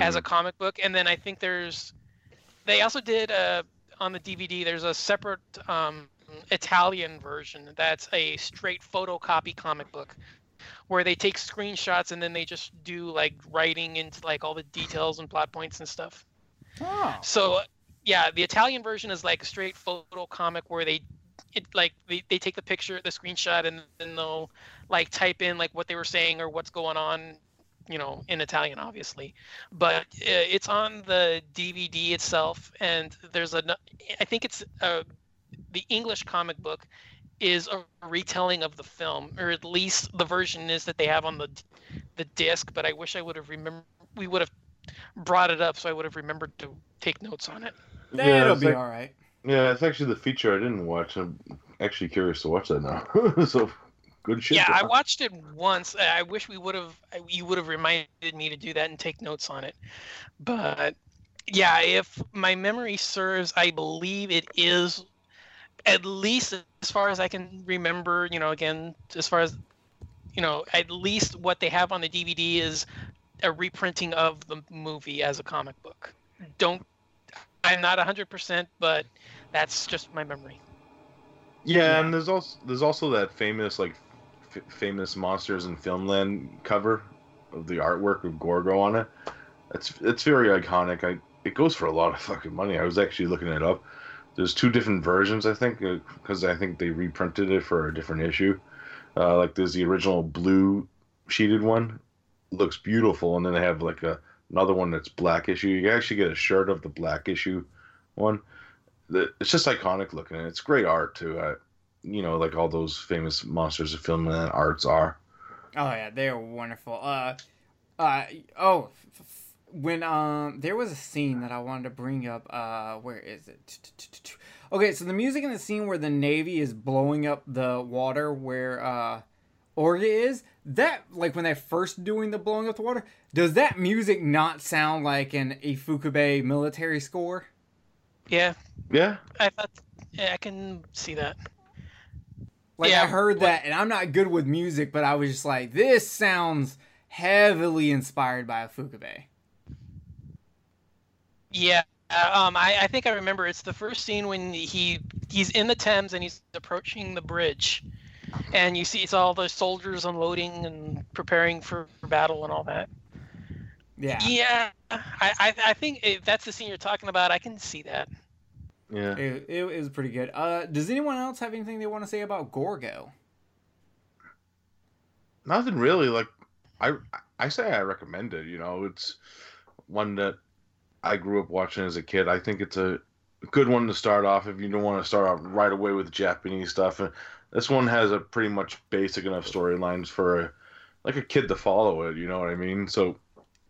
Speaker 4: as a comic book, and then I think there's they also did uh, on the DVD. There's a separate um, Italian version that's a straight photocopy comic book where they take screenshots and then they just do like writing into like all the details and plot points and stuff.
Speaker 3: Oh.
Speaker 4: So yeah, the Italian version is like a straight photo comic where they it like they, they take the picture, the screenshot, and then they'll like type in like what they were saying or what's going on, you know, in Italian, obviously. But uh, it's on the DVD itself, and there's a I think it's uh the English comic book is a retelling of the film, or at least the version is that they have on the the disc. But I wish I would have remembered. We would have brought it up, so I would have remembered to take notes on it.
Speaker 5: Yeah, it'll
Speaker 3: be
Speaker 5: like-
Speaker 3: all right.
Speaker 5: Yeah, it's actually the feature I didn't watch. I'm actually curious to watch that now. so good shit.
Speaker 4: yeah,
Speaker 5: to-
Speaker 4: I watched it once. I I wish we would have. You would have reminded me to do that and take notes on it. But yeah, if my memory serves, I believe it is at least as far as I can remember. You know, again, as far as you know, at least what they have on the DVD is a reprinting of the movie as a comic book. Don't. I'm not 100%, but that's just my memory.
Speaker 5: Yeah, and there's also there's also that famous like f- famous monsters in Filmland cover of the artwork with Gorgo on it. It's it's very iconic. I it goes for a lot of fucking money. I was actually looking it up. There's two different versions, I think, because I think they reprinted it for a different issue. Uh, like there's the original blue sheeted one, looks beautiful, and then they have like a another one that's black issue. You actually get a shirt of the black issue one. It's just iconic looking, and it's great art too. I, you know, like all those famous monsters of film and arts are.
Speaker 3: Oh yeah, they're wonderful. Uh, uh, oh, when um, there was a scene that I wanted to bring up. Uh, where is it? Okay, so the music in the scene where the navy is blowing up the water where uh, Orga is. That like when they're first doing the blowing up the water. Does that music not sound like an Ifukube military score?
Speaker 4: Yeah,
Speaker 5: Yeah,
Speaker 4: I thought. Yeah, I can see that.
Speaker 3: Like
Speaker 4: Yeah,
Speaker 3: I heard
Speaker 4: what-
Speaker 3: that, and I'm not good with music, but I was just like, this sounds heavily inspired by Ifukube.
Speaker 4: Yeah, uh, um, I, I think I remember. It's the first scene when he he's in the Thames and he's approaching the bridge, and you see it's all the soldiers unloading and preparing for, for battle and all that.
Speaker 3: Yeah.
Speaker 4: Yeah, I I, I think if that's the scene you're talking about. I can see that.
Speaker 5: yeah.
Speaker 3: It, it, it was pretty good. Uh, does anyone else have anything they want to say about Gorgo?
Speaker 5: Nothing really. Like, I I say I recommend it. You know, it's one that I grew up watching as a kid. I think it's a good one to start off if you don't want to start off right away with Japanese stuff. And this one has a pretty much basic enough storylines for a, like a kid to follow it. You know what I mean? So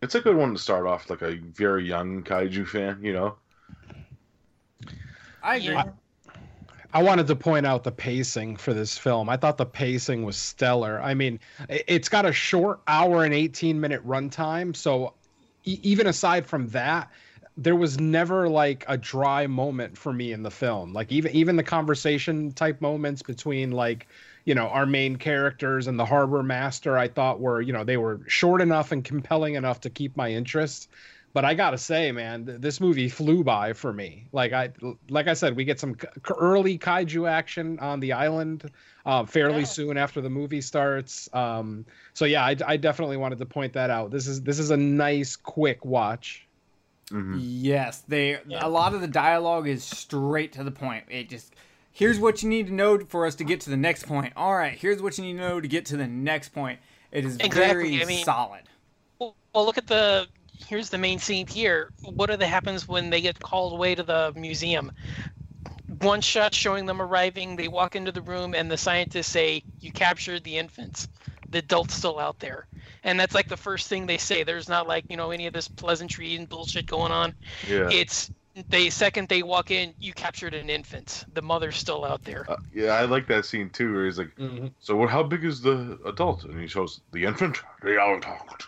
Speaker 5: it's a good one to start off like a very young kaiju fan. You know?
Speaker 3: I agree.
Speaker 4: Yeah.
Speaker 6: I wanted to point out the pacing for this film. I thought the pacing was stellar. I mean, it's got a short hour and 18 minute runtime. So, e- even aside from that, there was never like a dry moment for me in the film. Like even even the conversation type moments between like you know our main characters and the harbor master, I thought were you know they were short enough and compelling enough to keep my interest. But I gotta say, man, th- this movie flew by for me. Like I, like I said, we get some k- early kaiju action on the island uh, fairly
Speaker 4: Yeah.
Speaker 6: soon after the movie starts. Um, so yeah, I, I definitely wanted to point that out. This is this is a nice, quick watch.
Speaker 5: Hmm
Speaker 3: Yes, they.
Speaker 4: Yeah.
Speaker 3: A lot of the dialogue is straight to the point. It just here's what you need to know for us to get to the next point. All right, here's what you need to know to get to the next point. It is
Speaker 4: Exactly,
Speaker 3: very
Speaker 4: I mean-
Speaker 3: solid.
Speaker 4: Well, well, look at the. Here's the main scene here. What are the happens when they get called away to the museum? One shot showing them arriving. They walk into the room, and the scientists say, "You captured the infants. The adult's still out there." And that's like the first thing they say. There's not like you know any of this pleasantry and bullshit going on.
Speaker 5: Yeah.
Speaker 4: It's they second they walk in, you captured an infant. The mother's still out there.
Speaker 5: Uh, yeah, I like that scene too, where he's like, "So, what? How big is the adult?" And he shows the infant, the adult.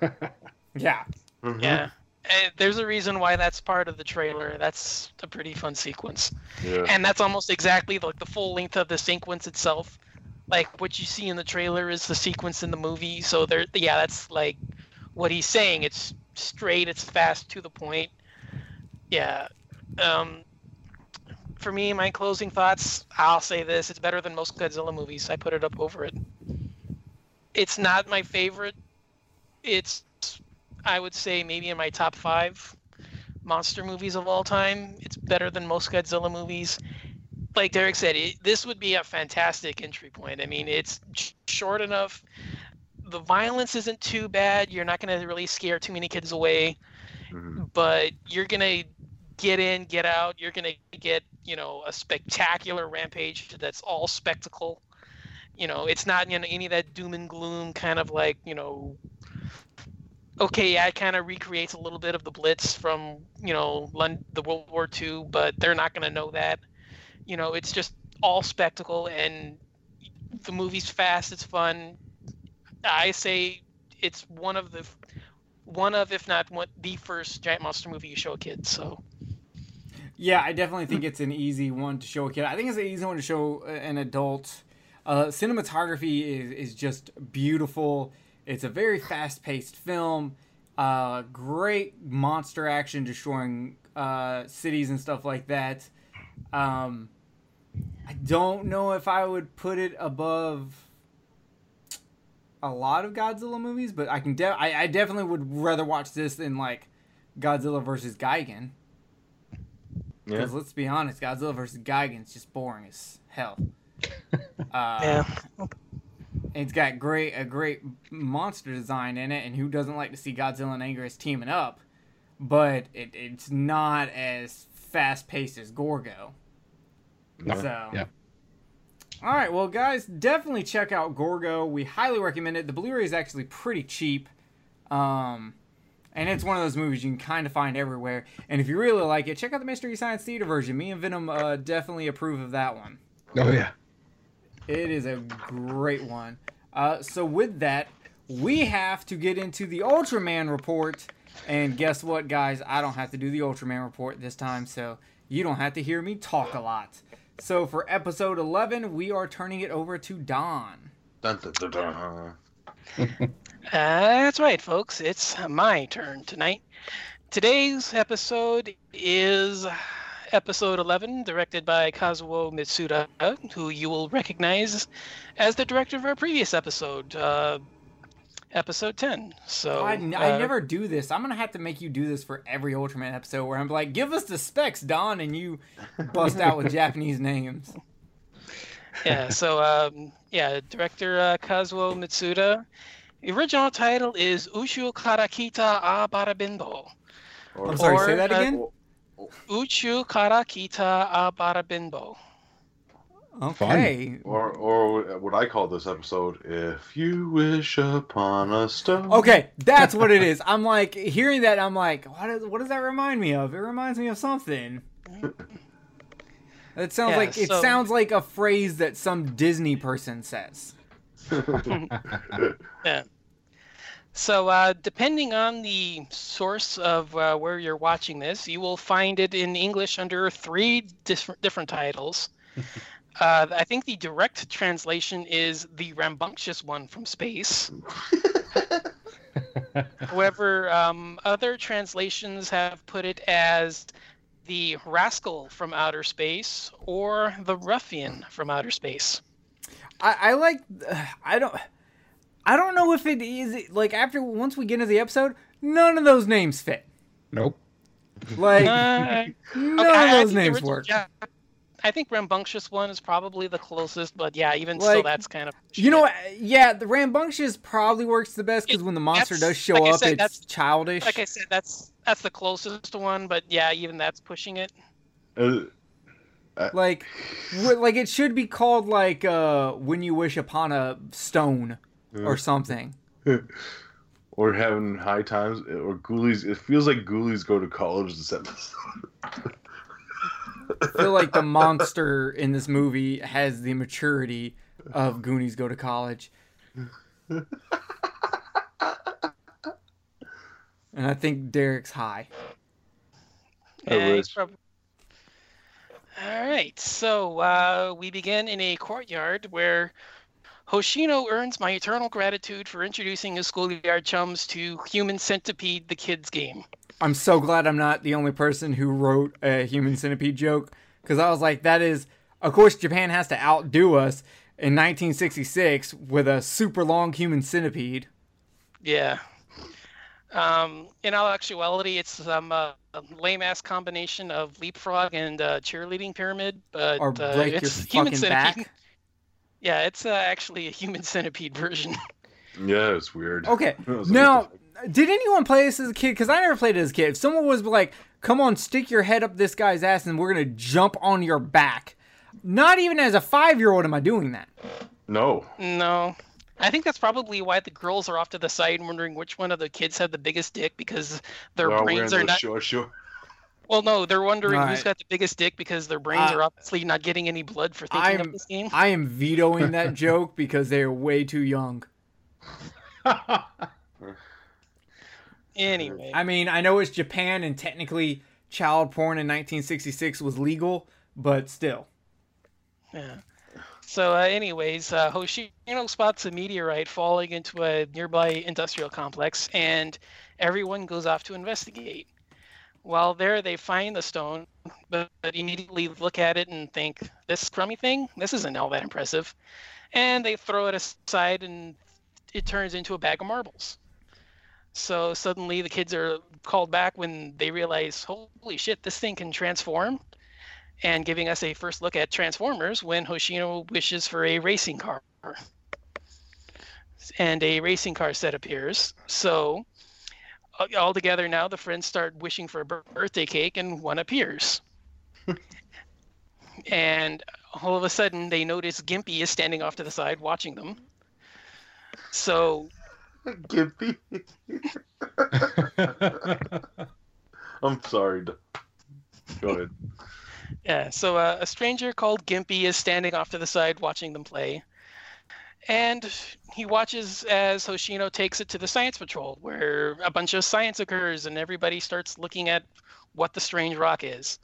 Speaker 3: Yeah,
Speaker 5: Mhm.
Speaker 4: Yeah. And there's a reason why that's part of the trailer. That's a pretty fun sequence.
Speaker 5: Yeah.
Speaker 4: and that's almost exactly like the full length of the sequence itself like what you see in the trailer is the sequence in the movie so there yeah that's like what he's saying. It's straight it's fast to the point. Yeah um for me my closing thoughts i'll say this it's better than most godzilla movies. I put it up over it. It's not my favorite. It's i would say maybe in my top five monster movies of all time. It's better than most Godzilla movies. Like Derek said, it, this would be a fantastic entry point. I mean, it's sh- short enough. The violence isn't too bad. You're not going to really scare too many kids away,
Speaker 5: Mhm.
Speaker 4: but you're going to get in, get out. You're going to get, you know, a spectacular rampage that's all spectacle. You know, it's not you know, any of that doom and gloom kind of like, you know, okay, yeah, it kind of recreates a little bit of the Blitz from you know the World War II, but they're not going to know that. You know, it's just all spectacle, and the movie's fast. It's fun. I say it's one of the one of, if not one, the first giant monster movie you show a kid. So
Speaker 3: yeah. I definitely think it's an easy one to show a kid. I think it's an easy one to show an adult. Uh, cinematography is is just beautiful. It's a very fast paced film. Uh, great monster action destroying uh, cities and stuff like that. Um, I don't know if I would put it above a lot of Godzilla movies, but I can de- I, I definitely would rather watch this than like Godzilla versus Gigan.
Speaker 5: Yeah.
Speaker 3: Because let's be honest, Godzilla versus Gigan is just boring as hell. Uh,
Speaker 4: yeah,
Speaker 3: it's got great a great monster design in it, and who doesn't like to see Godzilla and Anguirus teaming up? But it, it's not as fast paced as Gorgo.
Speaker 5: Yeah.
Speaker 3: So
Speaker 6: yeah.
Speaker 3: All right, well, guys, definitely check out Gorgo. We highly recommend it. The Blu-ray is actually pretty cheap, um, and it's one of those movies you can kind of find everywhere. And if you really like it, check out the Mystery Science Theater version. Me and Venom uh, definitely approve of that one.
Speaker 6: Oh yeah.
Speaker 3: It is a great one. Uh, so with that, we have to get into the Ultraman report. And guess what, guys? I don't have to do the Ultraman report this time, so you don't have to hear me talk a lot. So for episode 11, we are turning it over to Don.
Speaker 5: Dun, dun, dun, dun.
Speaker 4: Uh, that's right, folks. It's my turn tonight. Today's episode is episode 11, directed by Kazuho Mitsuta, who you will recognize as the director of our previous episode, uh, episode 10. So
Speaker 3: I, I
Speaker 4: uh,
Speaker 3: never do this. I'm gonna have to make you do this for every Ultraman episode where I'm like, give us the specs, Don, and you bust out with Japanese names.
Speaker 4: yeah, so um, yeah, director uh, Kazuho Mitsuta. The original title is Ushu Karakita a Barabimbo.
Speaker 5: Or,
Speaker 3: I'm sorry,
Speaker 4: Or,
Speaker 3: say that
Speaker 4: uh,
Speaker 3: again.
Speaker 4: Uchu Karakita a Barabimbo.
Speaker 3: Okay.
Speaker 5: or, or what I call this episode, if you wish upon a star.
Speaker 3: Okay, that's what it is. I'm like hearing that. I'm like, what, is, what does that remind me of? It reminds me of something. It sounds
Speaker 4: Yeah,
Speaker 3: like it
Speaker 4: so-
Speaker 3: sounds like a phrase that some Disney person says.
Speaker 4: Yeah. So, uh, depending on the source of uh, where you're watching this, you will find it in English under three different different titles. uh, I think the direct translation is the rambunctious one from space. However, um, other translations have put it as the rascal from outer space or the ruffian from outer space.
Speaker 3: I, I like. I don't. I don't know if it is like after once we get into the episode, none of those names fit.
Speaker 6: Nope.
Speaker 3: Like
Speaker 4: Uh,
Speaker 3: none
Speaker 4: Okay, I- I
Speaker 3: of those
Speaker 4: think
Speaker 3: names
Speaker 4: original-
Speaker 3: work.
Speaker 4: Yeah, I think rambunctious one is probably the closest, but yeah, even
Speaker 3: Like,
Speaker 4: still, that's kind of.
Speaker 3: You know, yeah, the rambunctious probably works the best because when the monster does show
Speaker 4: like
Speaker 3: up,
Speaker 4: said,
Speaker 3: it's
Speaker 4: that's-
Speaker 3: childish.
Speaker 4: Like I said, that's that's the closest one, but yeah, even that's pushing it.
Speaker 5: Uh,
Speaker 3: like, like it should be called like uh, "When You Wish Upon a Stone" or something.
Speaker 5: or having high times, or ghoulies. It feels like ghoulies go to college and send this episode.
Speaker 3: I feel like the monster in this movie has the maturity of Ghoulies Go to College. And I think Derek's high.
Speaker 4: Yeah, he's
Speaker 5: wish.
Speaker 4: prob- All right, so uh, we begin in a courtyard where Hoshino earns my eternal gratitude for introducing his schoolyard chums to Human Centipede, the kids game.
Speaker 3: I'm so glad I'm not the only person who wrote a human centipede joke because I was like, that is, of course, Japan has to outdo us in 1966 with a super long human centipede.
Speaker 4: Yeah. Um, in all actuality, it's um, a, a lame ass combination of leapfrog and uh, cheerleading pyramid, but
Speaker 3: Or
Speaker 4: uh,
Speaker 3: break your
Speaker 4: it's human centipede.
Speaker 3: back.
Speaker 4: Yeah, it's uh, actually a human centipede version.
Speaker 5: yeah, it's weird.
Speaker 3: Okay.
Speaker 5: I was like,
Speaker 3: Now,
Speaker 5: what
Speaker 3: did anyone play this as a kid? Because I never played it as a kid. If someone was like, come on, stick your head up this guy's ass and we're going to jump on your back. Not even as a five year old am I doing that.
Speaker 5: No.
Speaker 4: no. I think that's probably why the girls are off to the side wondering which one of the kids have the biggest dick because their
Speaker 5: They're
Speaker 4: brains are
Speaker 5: those
Speaker 4: not.
Speaker 5: Sure, sure.
Speaker 4: Well, no, they're wondering who's got the biggest dick because their brains
Speaker 3: Uh,
Speaker 4: are obviously not getting any blood for thinking
Speaker 3: I'm-
Speaker 4: of this game.
Speaker 3: I am vetoing that joke because they're way too young.
Speaker 4: Anyway.
Speaker 3: I mean, I know it's Japan and technically child porn in 1966 was legal, but still.
Speaker 4: Yeah. So, uh, anyways, uh, Hoshino spots a meteorite falling into a nearby industrial complex, and everyone goes off to investigate. While there, they find the stone, but, but immediately look at it and think, "This crummy thing, this isn't all that impressive," and they throw it aside, and it turns into a bag of marbles. So suddenly, the kids are called back when they realize, "Holy shit, this thing can transform!" and giving us a first look at Transformers when Hoshino wishes for a racing car. And a racing car set appears. So, uh, all together now, the friends start wishing for a birthday cake, and one appears. and all of a sudden they notice Gimpy is standing off to the side watching them. So
Speaker 5: Gimpy. I'm sorry. d- Go ahead.
Speaker 4: Yeah, so uh, a stranger called Gimpy is standing off to the side watching them play. And he watches as Hoshino takes it to the science patrol, where a bunch of science occurs and everybody starts looking at what the strange rock is.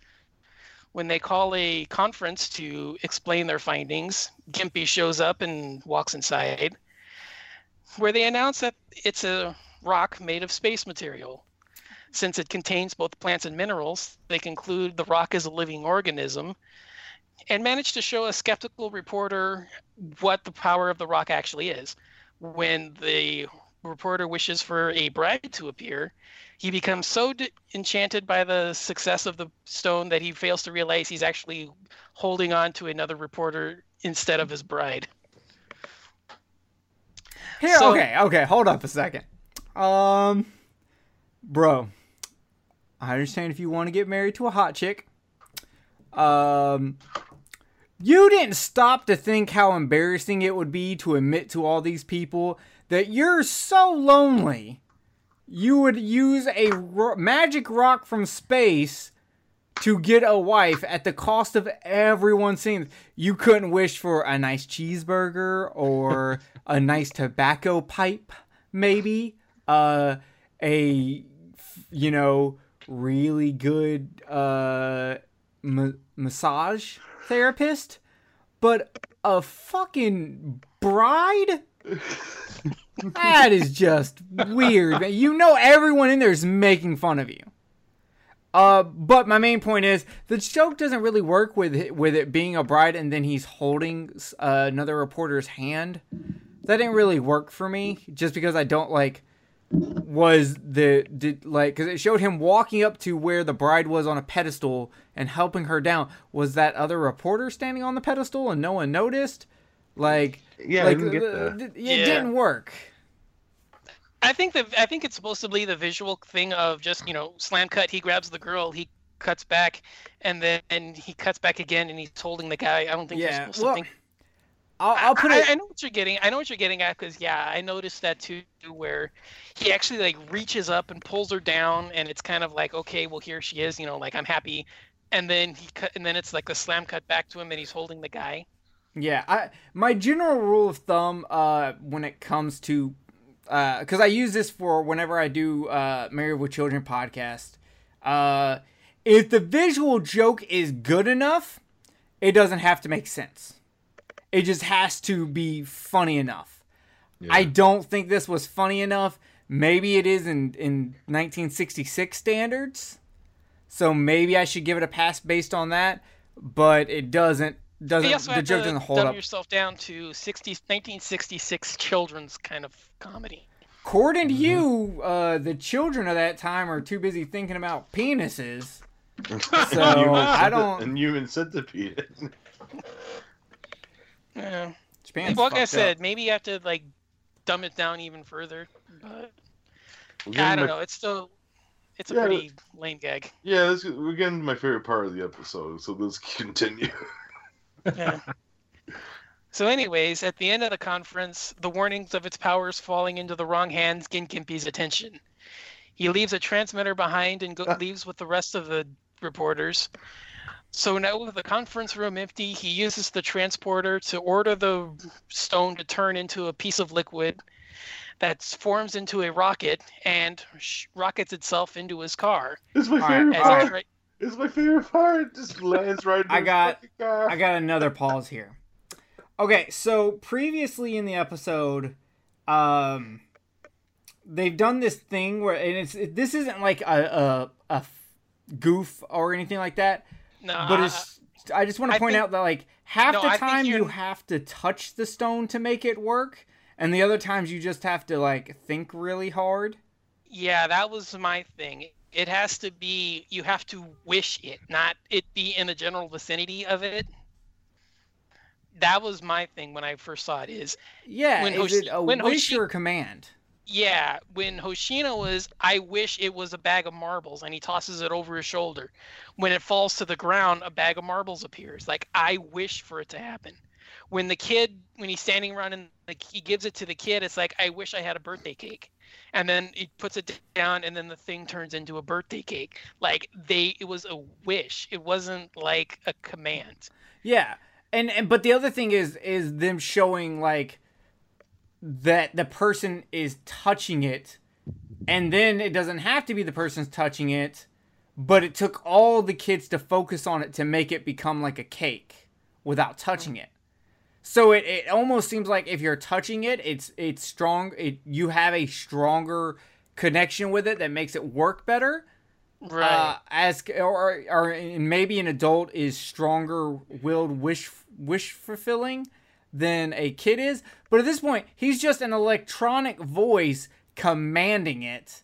Speaker 4: When they call a conference to explain their findings, Gimpy shows up and walks inside, where they announce that it's a rock made of space material. Since it contains both plants and minerals, they conclude the rock is a living organism and manage to show a skeptical reporter what the power of the rock actually is. When the reporter wishes for a bride to appear, he becomes so enchanted by the success of the stone that he fails to realize he's actually holding on to another reporter instead of his bride.
Speaker 3: Here,
Speaker 4: So-
Speaker 3: okay, okay, hold up a second. Um, bro, I understand if you want to get married to a hot chick. Um, you didn't stop to think how embarrassing it would be to admit to all these people that you're so lonely. You would use a ro- magic rock from space to get a wife at the cost of everyone seeing. You couldn't wish for a nice cheeseburger or a nice tobacco pipe, maybe. Uh, a, you know, really good uh, ma- massage therapist, but a fucking bride. that is just weird. You know, everyone in there is making fun of you. Uh, but my main point is the joke doesn't really work with it, with it being a bride and then he's holding uh, another reporter's hand. That didn't really work for me, just because I don't like was the did like because it showed him walking up to where the bride was on a pedestal and helping her down. Was that other reporter standing on the pedestal and no one noticed? Like,
Speaker 5: Yeah, I
Speaker 3: like
Speaker 5: didn't get
Speaker 3: uh,
Speaker 5: that.
Speaker 3: It
Speaker 4: Yeah.
Speaker 3: didn't work.
Speaker 4: I think that I think it's supposed to be the visual thing of just you know slam cut. He grabs the girl, he cuts back, and then and he cuts back again, and he's holding the guy. I don't think
Speaker 3: Yeah,
Speaker 4: supposed
Speaker 3: well,
Speaker 4: to think.
Speaker 3: I'll, I'll put
Speaker 4: I,
Speaker 3: it.
Speaker 4: I know what you're getting. I know what you're getting at because yeah, I noticed that too, where he actually like reaches up and pulls her down, and it's kind of like okay, well here she is, you know, like I'm happy, and then he cut, and then it's like a slam cut back to him, and he's holding the guy.
Speaker 3: Yeah, I my general rule of thumb uh, when it comes to because I use this for whenever I do uh, Married with Children podcast. Uh, if the visual joke is good enough, it doesn't have to make sense. It just has to be funny enough. I don't think this was funny enough. Maybe it is in, in 1966 standards. So maybe I should give it a pass based on that. But it doesn't doesn't
Speaker 4: you also
Speaker 3: the
Speaker 4: have
Speaker 3: joke
Speaker 4: to
Speaker 3: doesn't hold
Speaker 4: dumb
Speaker 3: up.
Speaker 4: yourself down to 60, 1966 children's kind of comedy.
Speaker 3: According to you, uh, the children of that time are too busy thinking about penises. So I don't.
Speaker 5: And human centipede.
Speaker 4: Yeah.
Speaker 3: Japan's
Speaker 4: like I said,
Speaker 3: up.
Speaker 4: maybe you have to like dumb it down even further. But
Speaker 5: We're
Speaker 4: I don't
Speaker 5: my-
Speaker 4: know. It's still it's a
Speaker 5: Yeah,
Speaker 4: pretty lame gag.
Speaker 5: Yeah, this, we're getting to my favorite part of the episode, so let's continue.
Speaker 4: Yeah. so, anyways, at the end of the conference, the warnings of its powers falling into the wrong hands gain Gimpy's attention. He leaves a transmitter behind and go-
Speaker 5: Ah.
Speaker 4: leaves with the rest of the reporters. So now, with the conference room empty, he uses the transporter to order the stone to turn into a piece of liquid that forms into a rocket and sh- rockets itself into his car.
Speaker 5: It's my favorite
Speaker 4: As
Speaker 5: part.
Speaker 4: right-
Speaker 5: It's my favorite part. Just lands right.
Speaker 3: I got-
Speaker 5: car.
Speaker 3: I got another pause here. Okay, so previously in the episode, um, they've done this thing where, and it's it, this isn't like a, a a goof or anything like that,
Speaker 4: No,
Speaker 3: but it's. I just want to
Speaker 4: I
Speaker 3: point
Speaker 4: think-
Speaker 3: out that like half
Speaker 4: No,
Speaker 3: the time you have to touch the stone to make it work, and the other times you just have to like think really hard.
Speaker 4: Yeah, that was my thing. It has to be you have to wish it, not it be in the general vicinity of it. That was my thing when I first saw it is
Speaker 3: Yeah,
Speaker 4: When
Speaker 3: is
Speaker 4: Hoshi-
Speaker 3: it a
Speaker 4: when
Speaker 3: wish
Speaker 4: Hoshi-
Speaker 3: or command?
Speaker 4: Yeah, when Hoshino was, I wish it was a bag of marbles, and he tosses it over his shoulder. When it falls to the ground, a bag of marbles appears. Like I wish for it to happen. When the kid, when he's standing around and like he gives it to the kid, it's like I wish I had a birthday cake. And then he puts it down, and then the thing turns into a birthday cake. Like they, it was a wish. It wasn't like a command.
Speaker 3: Yeah, and and but the other thing is is them showing like that the person is touching it, and then it doesn't have to be the person's touching it, but it took all the kids to focus on it to make it become like a cake without touching it. So it, it almost seems like if you're touching it, it's it's strong. It you have a stronger connection with it that makes it work better.
Speaker 4: Right.
Speaker 3: Uh, as or, or maybe an adult is stronger willed wish wish fulfilling than a kid is. But at this point, he's just an electronic voice commanding it,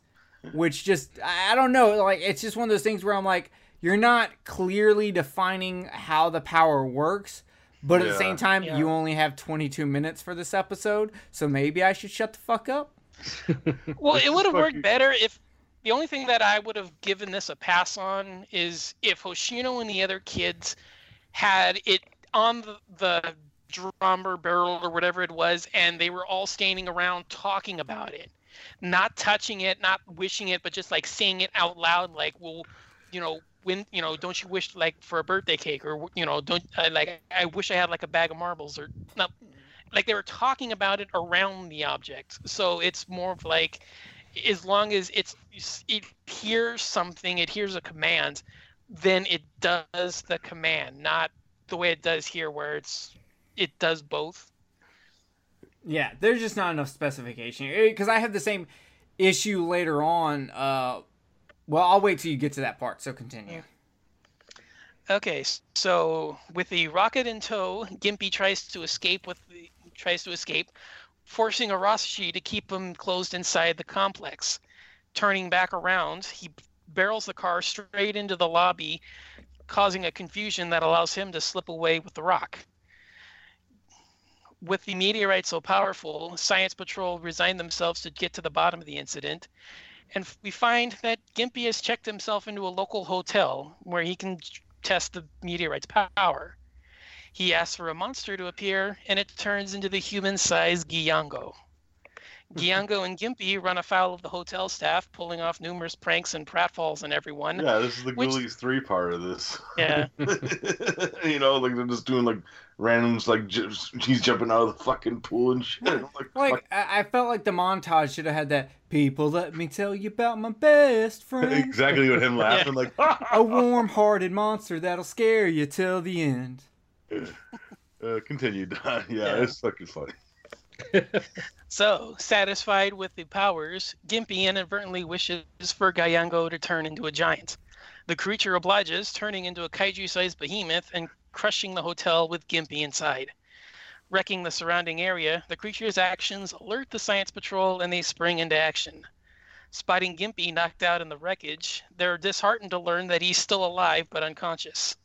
Speaker 3: which just I I don't know. Like it's just one of those things where I'm like, you're not clearly defining how the power works. But at the same time,
Speaker 4: Yeah.
Speaker 3: you only have 22 minutes for this episode, so maybe I should shut the fuck up.
Speaker 4: Well, it would have
Speaker 5: fucking-
Speaker 4: worked better if the only thing that I would have given this a pass on is if Hoshino and the other kids had it on the, the drum or barrel or whatever it was, and they were all standing around talking about it, not touching it, not wishing it, but just like saying it out loud, like, well, you know, when you know, don't you wish like for a birthday cake, or you know, don't uh, like I wish I had like a bag of marbles, or not like they were talking about it around the object. So it's more of like, as long as it's it hears something, it hears a command, then it does the command, not the way it does here, where it's it does both.
Speaker 3: Yeah, there's just not enough specification because I have the same issue later on. Uh, well, I'll wait till you get to that part. So continue.
Speaker 4: Okay, so with the rocket in tow, Gimpy tries to escape with the tries to escape, forcing Arashi to keep him closed inside the complex. Turning back around, he barrels the car straight into the lobby, causing a confusion that allows him to slip away with the rock. With the meteorite so powerful, Science Patrol resigned themselves to get to the bottom of the incident, and we find that Gimpy has checked himself into a local hotel where he can test the meteorite's power. He asks for a monster to appear, and it turns into the human-sized Gyango. Gyango and Gimpy run afoul of the hotel staff, pulling off numerous pranks and pratfalls on everyone.
Speaker 5: Yeah, this is the
Speaker 4: Which-
Speaker 5: Ghoulies three part of this.
Speaker 4: Yeah.
Speaker 5: you know, like they're just doing like randoms, like j- he's jumping out of the fucking pool and shit. I'm like,
Speaker 3: Like. I, I felt like the montage should have had that. People, let me tell you about my best friend.
Speaker 5: exactly what him laughing like.
Speaker 3: A warm-hearted monster that'll scare you till the end.
Speaker 5: Uh, continue, Don. Yeah,
Speaker 4: Yeah.
Speaker 5: it's fucking funny.
Speaker 4: So, satisfied with the powers, Gimpy inadvertently wishes for Gyango to turn into a giant. The creature obliges, turning into a kaiju sized behemoth and crushing the hotel with Gimpy inside. Wrecking the surrounding area, the creature's actions alert the Science Patrol and they spring into action. Spotting Gimpy knocked out in the wreckage, they're disheartened to learn that he's still alive but unconscious.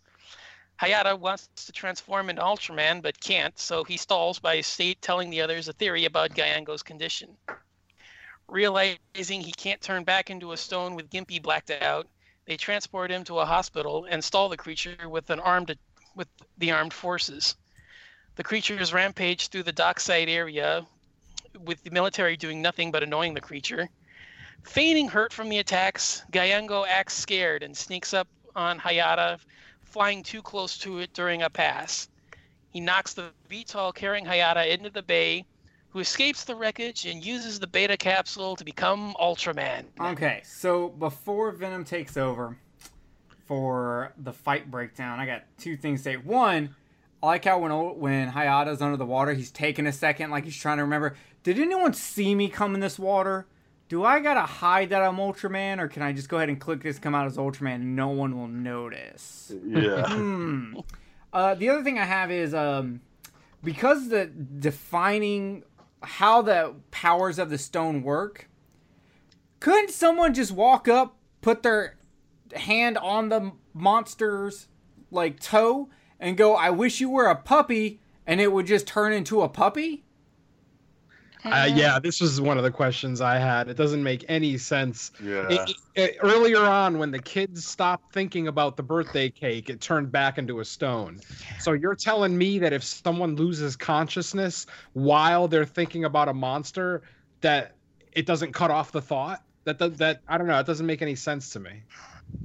Speaker 4: Hayata wants to transform into Ultraman but can't, so he stalls by state telling the others a theory about Gyango's condition. Realizing he can't turn back into a stone with Gimpy blacked out, they transport him to a hospital and stall the creature with an armed with the armed forces. The creatures rampage through the dockside area, with the military doing nothing but annoying the creature. Feigning hurt from the attacks, Gyango acts scared and sneaks up on Hayata, flying too close to it during a pass. He knocks the VTOL carrying Hayata into the bay, who escapes the wreckage and uses the beta capsule to become Ultraman.
Speaker 3: Okay, so before Venom takes over for the fight breakdown, I got two things to say. One, I like how when when Hayata's under the water, he's taking a second, like he's trying to remember. Did anyone see me come in this water? Do I gotta hide that I'm Ultraman, or can I just go ahead and click this, come out as Ultraman, and no one will notice?
Speaker 5: Yeah.
Speaker 3: Hmm. Uh, the other thing I have is um, because the defining how the powers of the stone work. Couldn't someone just walk up, put their hand on the monster's like toe, and go, "I wish you were a puppy," and it would just turn into a puppy?
Speaker 6: Uh, yeah, this was one of the questions I had. It doesn't make any sense.
Speaker 5: Yeah.
Speaker 6: It- it- it- earlier on, when the kids stopped thinking about the birthday cake, it turned back into a stone. So you're telling me that if someone loses consciousness while they're thinking about a monster, that it doesn't cut off the thought? That that, that I don't know. It doesn't make any sense to me.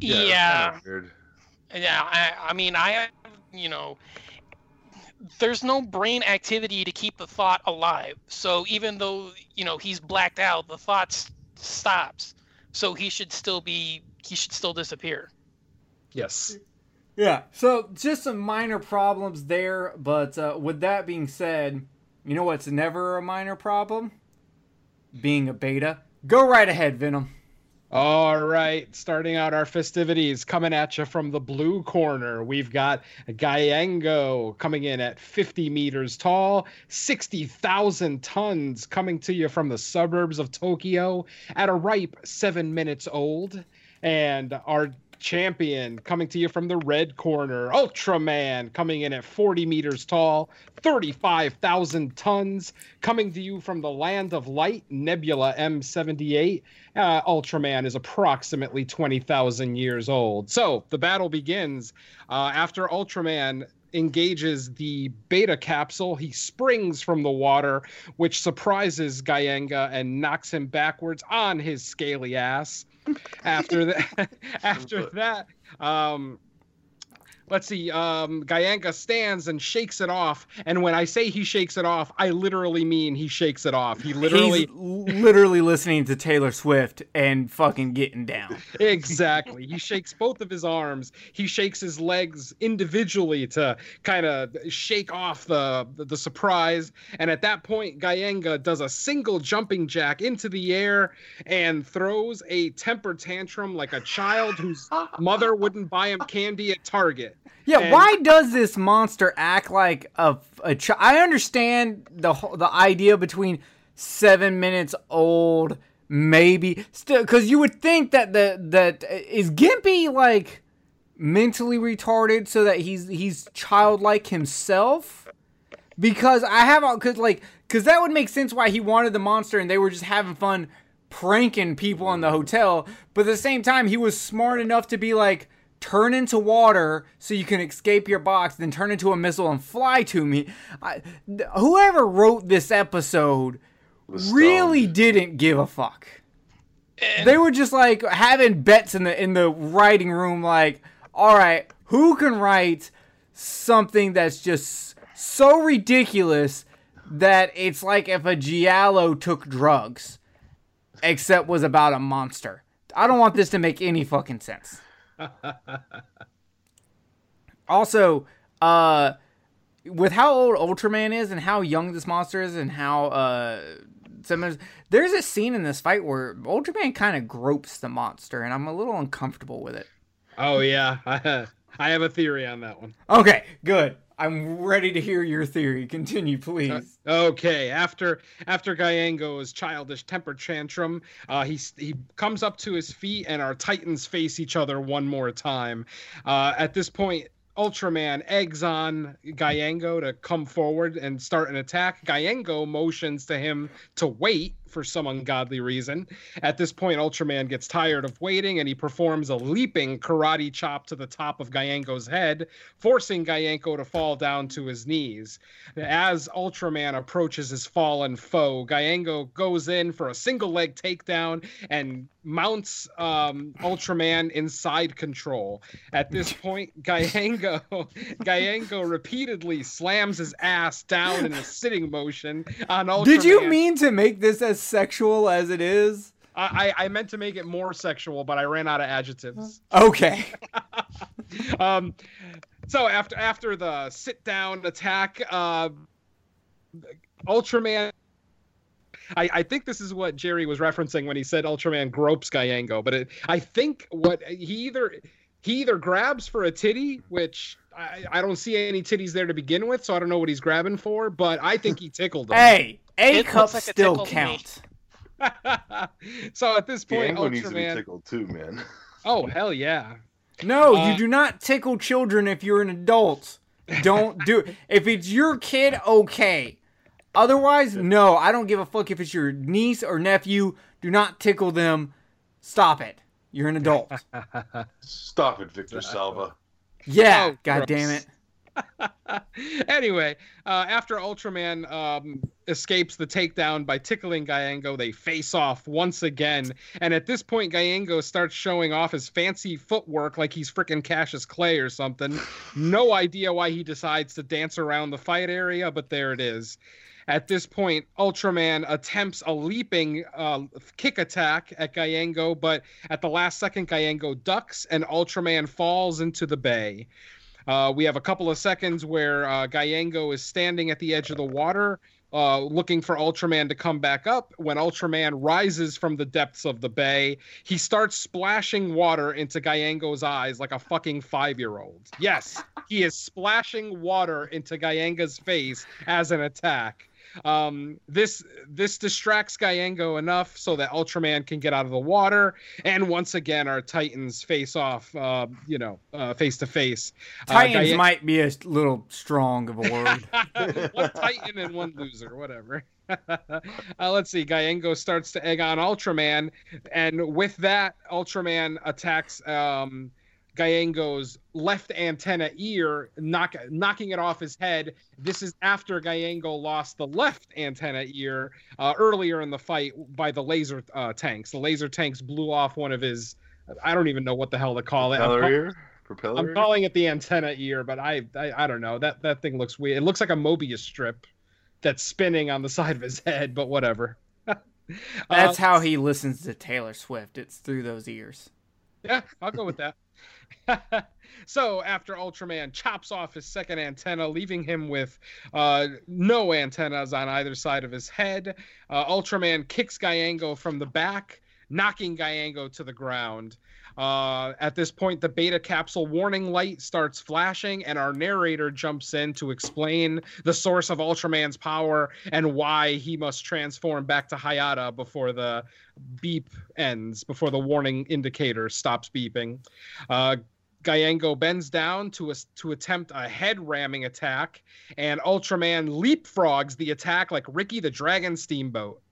Speaker 5: it's
Speaker 4: Yeah.
Speaker 5: kinda weird.
Speaker 4: Yeah, I, I mean, I, you know, there's no brain activity to keep the thought alive. So even though, you know, he's blacked out, the thought stops. So he should still be, he should still disappear.
Speaker 6: Yes.
Speaker 3: Yeah, so just some minor problems there, but uh, with that being said, you know what's never a minor problem? Being a beta. Go right ahead, Venom.
Speaker 6: All right, starting out our festivities, coming at you from the blue corner, we've got Gyengo coming in at 50 meters tall, 60,000 tons coming to you from the suburbs of Tokyo at a ripe seven minutes old. And our champion coming to you from the red corner, Ultraman coming in at 40 meters tall, 35,000 tons, coming to you from the land of light, Nebula M78. Uh, Ultraman is approximately 20,000 years old. So the battle begins uh, after Ultraman engages the beta capsule. He springs from the water, which surprises Gyengo and knocks him backwards on his scaly ass. After that, after that, um, let's see. Um, stands and shakes it off, and when I say he shakes it off, I literally mean he shakes it off. He literally.
Speaker 3: He's literally listening to Taylor Swift and fucking getting down.
Speaker 6: exactly. He shakes both of his arms. He shakes his legs individually to kind of shake off the, the the surprise. And at that point, Gyengo does a single jumping jack into the air and throws a temper tantrum like a child whose mother wouldn't buy him candy at Target.
Speaker 3: Yeah,
Speaker 6: And-
Speaker 3: why does this monster act like a, a child? I understand the the idea between seven minutes old, maybe still, because you would think that the that is Gimpy like mentally retarded so that he's he's childlike himself. Because I have because like because that would make sense why he wanted the monster and they were just having fun pranking people in the hotel. But at the same time, he was smart enough to be like turn into water so you can escape your box, then turn into a missile and fly to me. I, th- whoever wrote this episode really didn't give a fuck. Eh. They were just like having bets in the in the writing room, like, all right, who can write something that's just so ridiculous that it's like if a Giallo took drugs, except was about a monster. I don't want this to make any fucking sense. Also, uh, with how old Ultraman is and how young this monster is and how uh some there's a scene in this fight where Ultraman kind of gropes the monster and I'm a little uncomfortable with it.
Speaker 6: Oh yeah, I have a theory on that one.
Speaker 3: Okay, good. I'm ready to hear your theory. Continue, please.
Speaker 6: Okay, after after Gyengo's childish temper tantrum, uh, he he comes up to his feet, and our titans face each other one more time. Uh, at this point, Ultraman eggs on Gyengo to come forward and start an attack. Gyengo motions to him to wait for some ungodly reason. At this point, Ultraman gets tired of waiting and he performs a leaping karate chop to the top of Gyengo's head, forcing Gyengo to fall down to his knees. As Ultraman approaches his fallen foe, Gyengo goes in for a single leg takedown and mounts um, Ultraman inside control. At this point, Gyengo, Gyengo repeatedly slams his ass down in a sitting motion on Ultraman.
Speaker 3: Did you mean to make this as sexual as it is?
Speaker 6: I, I I meant to make it more sexual, but I ran out of adjectives.
Speaker 3: Okay.
Speaker 6: Um, so after after the sit down attack, uh, Ultraman. I, I think this is what Jerry was referencing when he said Ultraman gropes Gyengo, but it, I think what he either he either grabs for a titty, which I, I don't see any titties there to begin with, so I don't know what he's grabbing for, but I think he tickled him.
Speaker 3: Hey, A
Speaker 4: It
Speaker 3: cups
Speaker 4: like
Speaker 3: still
Speaker 4: tickle to me.
Speaker 3: count.
Speaker 6: so at this point,
Speaker 5: Gyango needs to be tickled too, man.
Speaker 6: Oh hell yeah!
Speaker 3: No,
Speaker 6: Uh,
Speaker 3: you do not tickle children if you're an adult. Don't do it. If it's your kid, okay. Otherwise, no, I don't give a fuck if it's your niece or nephew. Do not tickle them. Stop it. You're an adult.
Speaker 5: Stop it, Victor Salva.
Speaker 3: Yeah,
Speaker 6: Oh,
Speaker 3: god
Speaker 6: gross.
Speaker 3: damn it.
Speaker 6: anyway, uh, after Ultraman um, escapes the takedown by tickling Gyango, they face off once again. And at this point, Gyango starts showing off his fancy footwork like he's freaking Cassius Clay or something. No idea why he decides to dance around the fight area, but there it is. At this point, Ultraman attempts a leaping uh, kick attack at Gyango, but at the last second, Gyango ducks and Ultraman falls into the bay. Uh, we have a couple of seconds where uh, Gyango is standing at the edge of the water, uh, looking for Ultraman to come back up. When Ultraman rises from the depths of the bay, he starts splashing water into Gyango's eyes like a fucking five year old. Yes, he is splashing water into Gyango's face as an attack. Um, this this distracts Gyango enough so that Ultraman can get out of the water, and once again our Titans face off, uh, you know, uh, face to face. Uh,
Speaker 3: Titans might be a little strong of a word.
Speaker 6: one Titan and one loser, whatever. uh, let's see. Gyango starts to egg on Ultraman, and with that, Ultraman attacks um, Gyango's left antenna ear, knock, knocking it off his head. This is after Gyango lost the left antenna ear uh, earlier in the fight by the laser uh, tanks. The laser tanks blew off one of his. I don't even know what the hell to call it. I'm
Speaker 5: Propeller ear? Propeller
Speaker 6: I'm calling it the antenna ear, but I, I I don't know. That that thing looks weird. It looks like a Mobius strip that's spinning on the side of his head, but whatever.
Speaker 3: That's
Speaker 6: Uh,
Speaker 3: how he listens to Taylor Swift. It's through those ears.
Speaker 6: Yeah, I'll go with that. so after Ultraman chops off his second antenna, leaving him with uh, no antennas on either side of his head, uh, Ultraman kicks Gyango from the back, knocking Gyango to the ground. Uh, at this point, the beta capsule warning light starts flashing, and our narrator jumps in to explain the source of Ultraman's power and why he must transform back to Hayata before the beep ends, before the warning indicator stops beeping. Uh, Gyango bends down to a, to attempt a head ramming attack, and Ultraman leapfrogs the attack like Ricky the Dragon Steamboat.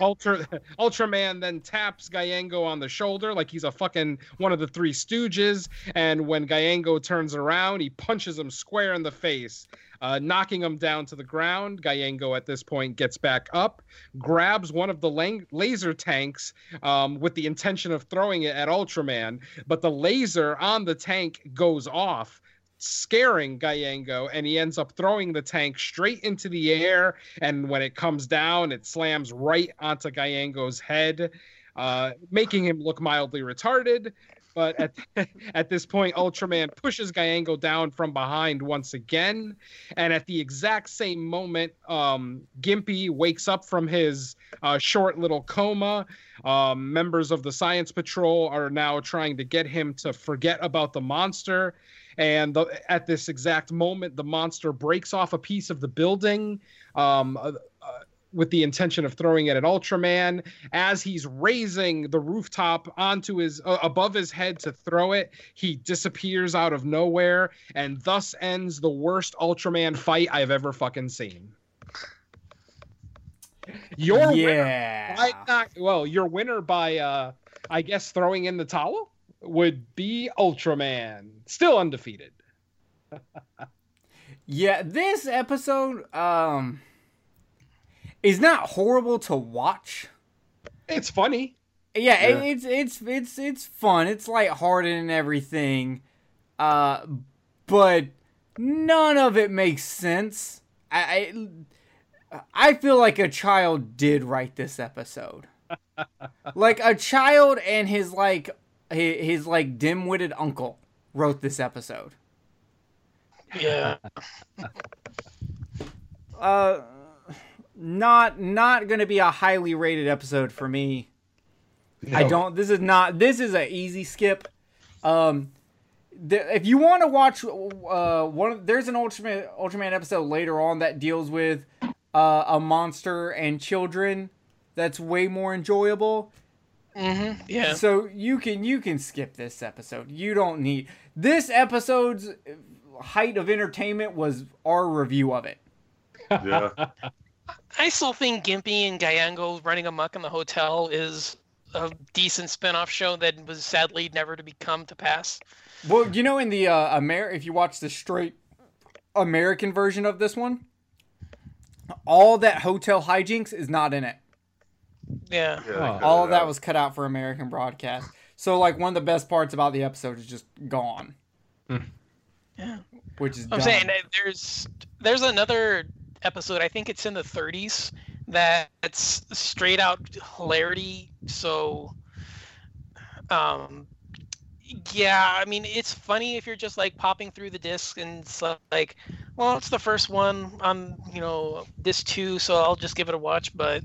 Speaker 6: Ultra Ultraman then taps Gyango on the shoulder like he's a fucking one of the three stooges, and when Gyango turns around, he punches him square in the face, uh, knocking him down to the ground. Gyango at this point gets back up, grabs one of the lang- laser tanks um, with the intention of throwing it at Ultraman, but the laser on the tank goes off. Scaring Gyango, and he ends up throwing the tank straight into the air. And when it comes down, it slams right onto Gyango's head, uh, making him look mildly retarded. But at, at this point, Ultraman pushes Gyango down from behind once again. And at the exact same moment, um, Gimpy wakes up from his uh, short little coma. Um, members of the Science Patrol are now trying to get him to forget about the monster. And the, at this exact moment, the monster breaks off a piece of the building. Um, uh, uh, with the intention of throwing it at Ultraman. As he's raising the rooftop onto his uh, above his head to throw it, he disappears out of nowhere, and thus ends the worst Ultraman fight I've ever fucking seen. Your winner, by not, well, your winner by, uh, I guess, throwing in the towel would be Ultraman, still undefeated.
Speaker 3: Yeah, this episode um is not horrible to watch.
Speaker 6: It's funny.
Speaker 3: Yeah, it- it's it's it's it's fun. It's lighthearted and everything. Uh but none of it makes sense. I I, I feel like a child did write this episode. like a child and his like his, his like dim-witted uncle wrote this episode.
Speaker 4: Yeah.
Speaker 3: uh not not gonna be a highly rated episode for me i don't this is not this is a easy skip um the, if you want to watch uh one of, there's an ultraman ultraman episode later on that deals with uh a monster and children that's way more enjoyable
Speaker 4: Mm-hmm. Yeah.
Speaker 3: so you can you can skip this episode you don't need this episode's height of entertainment was our review of it
Speaker 5: Yeah.
Speaker 4: I still think Gimpy and Gyango running amok in the hotel is a decent spin-off show that was sadly never to become to pass.
Speaker 3: Well, you know, in the uh, Amer, if you watch the straight American version of this one, all that hotel hijinks is not in it.
Speaker 4: Yeah.
Speaker 5: Yeah,
Speaker 6: Oh.
Speaker 3: All of that was cut out for American broadcast. So, like, one of the best parts about the episode is just gone.
Speaker 4: Yeah.
Speaker 3: Which is
Speaker 4: I'm
Speaker 3: dumb.
Speaker 4: saying there's there's another episode. I think it's in the 30s that's straight out hilarity. So, um, yeah, I mean it's funny if you're just like popping through the disc and it's like, well, it's the first one on you know disc two, so I'll just give it a watch. But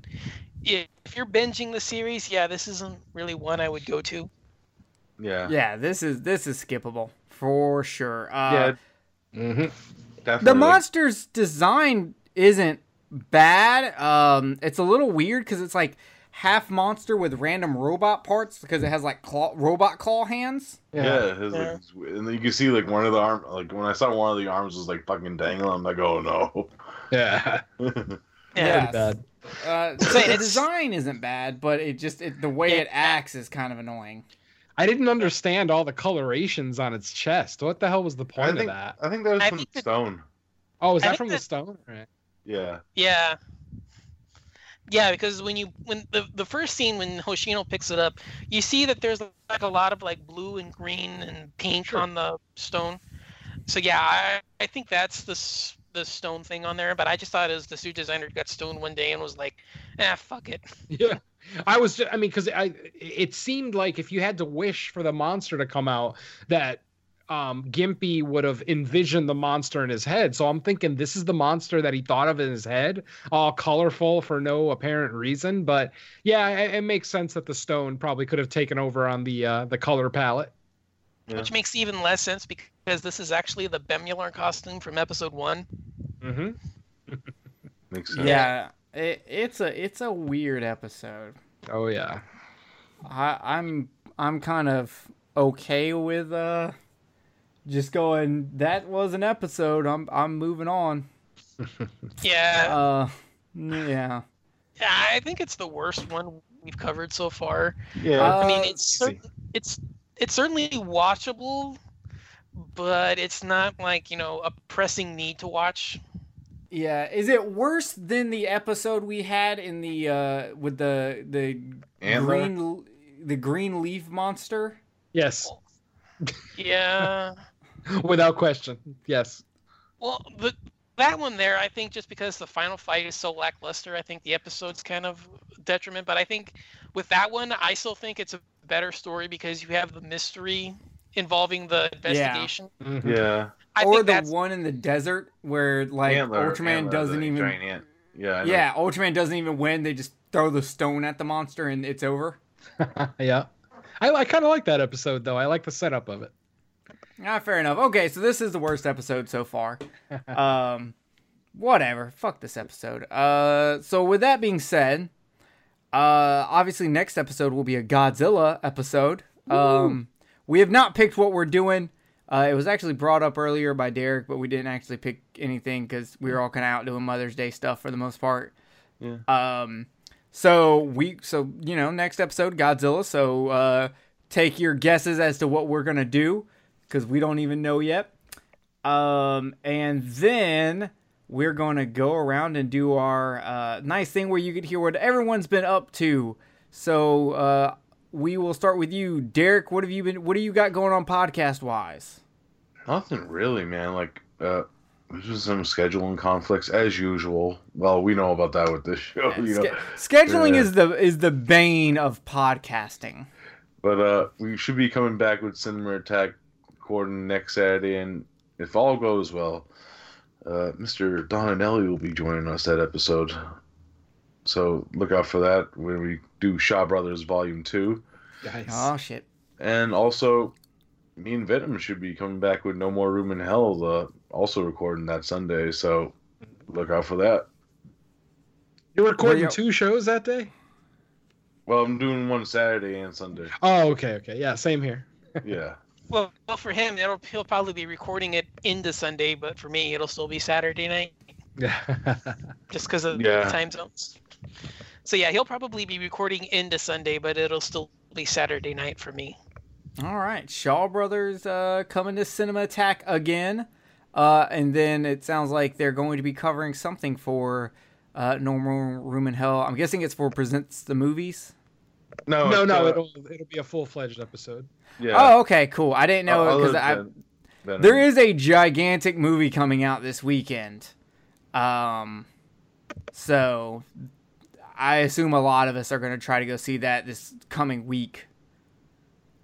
Speaker 4: if you're binging the series, yeah, this isn't really one I would go to.
Speaker 5: Yeah.
Speaker 3: yeah, this is this is skippable for sure. Uh,
Speaker 5: Yeah.
Speaker 6: hmm
Speaker 5: Definitely.
Speaker 3: the monster's design isn't bad. Um, it's a little weird because it's like half monster with random robot parts because it has like claw, robot claw hands.
Speaker 5: Yeah, his,
Speaker 4: Yeah.
Speaker 5: Like, and then you can see like one of the arm, like when I saw one of the arms was like fucking dangling, I'm like, oh no.
Speaker 6: Yeah.
Speaker 3: Yes.
Speaker 6: Pretty bad.
Speaker 3: Uh, so the design isn't bad, but it just it, the way
Speaker 4: Yeah.
Speaker 3: it acts is kind of annoying.
Speaker 6: I didn't understand all the colorations on its chest. What the hell was the point
Speaker 5: think
Speaker 6: of that?
Speaker 5: I think that was
Speaker 4: I
Speaker 5: from
Speaker 4: think that-
Speaker 5: Stone.
Speaker 6: Oh, is
Speaker 4: I
Speaker 6: that from the
Speaker 4: that-
Speaker 6: stone? Right.
Speaker 5: Yeah.
Speaker 4: Yeah. Yeah, because when you when the the first scene when Hoshino picks it up, you see that there's like a lot of like blue and green and pink
Speaker 6: Sure.
Speaker 4: on the stone. So yeah, I, I think that's the s- the stone thing on there. But I just thought as the suit designer got stoned one day and was like, ah, fuck it.
Speaker 6: Yeah. I was, ju- I mean, because I, it seemed like if you had to wish for the monster to come out, that um, Gimpy would have envisioned the monster in his head. So I'm thinking this is the monster that he thought of in his head, all colorful for no apparent reason. But yeah, it, it makes sense that the stone probably could have taken over on the uh, the color palette.
Speaker 5: Yeah.
Speaker 4: Which makes even less sense because this is actually the Bemular costume from episode one.
Speaker 6: Mm-hmm.
Speaker 5: Makes sense.
Speaker 3: Yeah, it, it's a it's a weird episode.
Speaker 6: Oh yeah.
Speaker 3: I, I'm I'm kind of okay with uh just going. That was an episode. I'm I'm moving on.
Speaker 4: Yeah,
Speaker 3: Uh, yeah.
Speaker 4: yeah, I think it's the worst one we've covered so far.
Speaker 5: Yeah.
Speaker 3: Uh,
Speaker 4: I mean, it's cer- it's it's certainly watchable, but it's not like you know a pressing need to watch.
Speaker 3: Yeah, is it worse than the episode we had in the uh with the the
Speaker 5: Antler?
Speaker 3: green the green leaf monster?
Speaker 6: Yes,
Speaker 4: Yeah.
Speaker 6: without question. Yes.
Speaker 4: well, the that one there, I think, just because the final fight is so lackluster, I think the episode's kind of detriment. But I think with that one, I still think it's a better story because you have the mystery involving the investigation.
Speaker 6: Mhm.
Speaker 5: yeah.
Speaker 4: I
Speaker 3: or
Speaker 4: think
Speaker 3: the
Speaker 4: that's
Speaker 3: one in the desert where like
Speaker 5: Antler-
Speaker 3: Ultraman
Speaker 5: Antler,
Speaker 3: doesn't even
Speaker 5: Giant ant. Yeah. I know.
Speaker 3: Yeah, Ultraman doesn't even win. They just throw the stone at the monster and it's over.
Speaker 6: yeah. I, I kind of like that episode though. I like the setup of it.
Speaker 3: Ah, fair enough. Okay, so this is the worst episode so far. um, whatever. Fuck this episode. Uh, so with that being said, uh, obviously next episode will be a Godzilla episode. Um, we have not picked what we're doing. Uh, it was actually brought up earlier by Derek, but we didn't actually pick anything because we were all kind of out doing Mother's Day stuff for the most part.
Speaker 5: Yeah.
Speaker 3: Um, so we, so you know, next episode Godzilla. So uh, take your guesses as to what we're gonna do because we don't even know yet. Um, and then we're gonna go around and do our uh, nice thing where you could hear what everyone's been up to. So uh, we will start with you, Derek. What have you been? What do you got going on podcast wise?
Speaker 5: Nothing really, man. Like, uh, there's just some scheduling conflicts as usual. Well, we know about that with this show, you know.
Speaker 3: scheduling
Speaker 5: Yeah.
Speaker 3: is the is the bane of podcasting.
Speaker 5: But uh, we should be coming back with Cinema Attack recording next Saturday, and if all goes well, uh, Mr. Donanelli will be joining us that episode. So look out for that when we do Shaw Brothers Volume Two,
Speaker 6: Nice.
Speaker 3: Oh shit.
Speaker 5: and also me and Venom should be coming back with No More Room in Hell, uh, also recording that Sunday. So look out for that.
Speaker 6: You're recording
Speaker 3: you-
Speaker 6: two shows that day?
Speaker 5: Well, I'm doing one Saturday and Sunday.
Speaker 6: Oh, okay, okay. Yeah, same here.
Speaker 5: Yeah.
Speaker 4: Well, well, for him, it'll he'll probably be recording it into Sunday, but for me, it'll still be Saturday night. Yeah. Just because of
Speaker 5: Yeah.
Speaker 4: time zones. So yeah, he'll probably be recording into Sunday, but it'll still be Saturday night for me.
Speaker 3: All right, Shaw Brothers uh, coming to Cinema Attack again, uh, and then it sounds like they're going to be covering something for uh, No More Room in Hell. I'm guessing it's for presents the movies.
Speaker 5: No,
Speaker 6: no, no,
Speaker 5: uh,
Speaker 6: it'll it'll be a full fledged episode.
Speaker 5: yeah.
Speaker 3: Oh, okay, cool. I didn't know because
Speaker 5: than
Speaker 3: I
Speaker 5: Venom.
Speaker 3: there is a gigantic movie coming out this weekend. Um, so I assume a lot of us are going to try to go see that this coming week.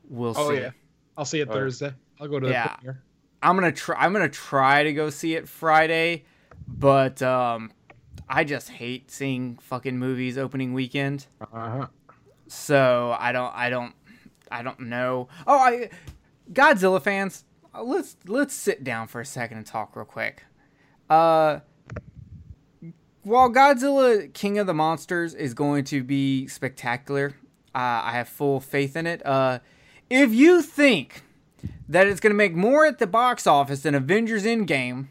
Speaker 3: We'll
Speaker 6: Oh
Speaker 3: see.
Speaker 6: Oh yeah, I'll see it
Speaker 5: Oh.
Speaker 6: Thursday. I'll go to the
Speaker 3: Yeah.
Speaker 6: premiere.
Speaker 3: I'm gonna try. I'm gonna try to go see it Friday, but um, I just hate seeing fucking movies opening weekend.
Speaker 6: Uh-huh.
Speaker 3: So I don't. I don't. I don't know. Oh, I Godzilla fans. Let's let's sit down for a second and talk real quick. Uh, while Godzilla King of the Monsters is going to be spectacular, uh, I have full faith in it. Uh, if you think that it's going to make more at the box office than Avengers Endgame,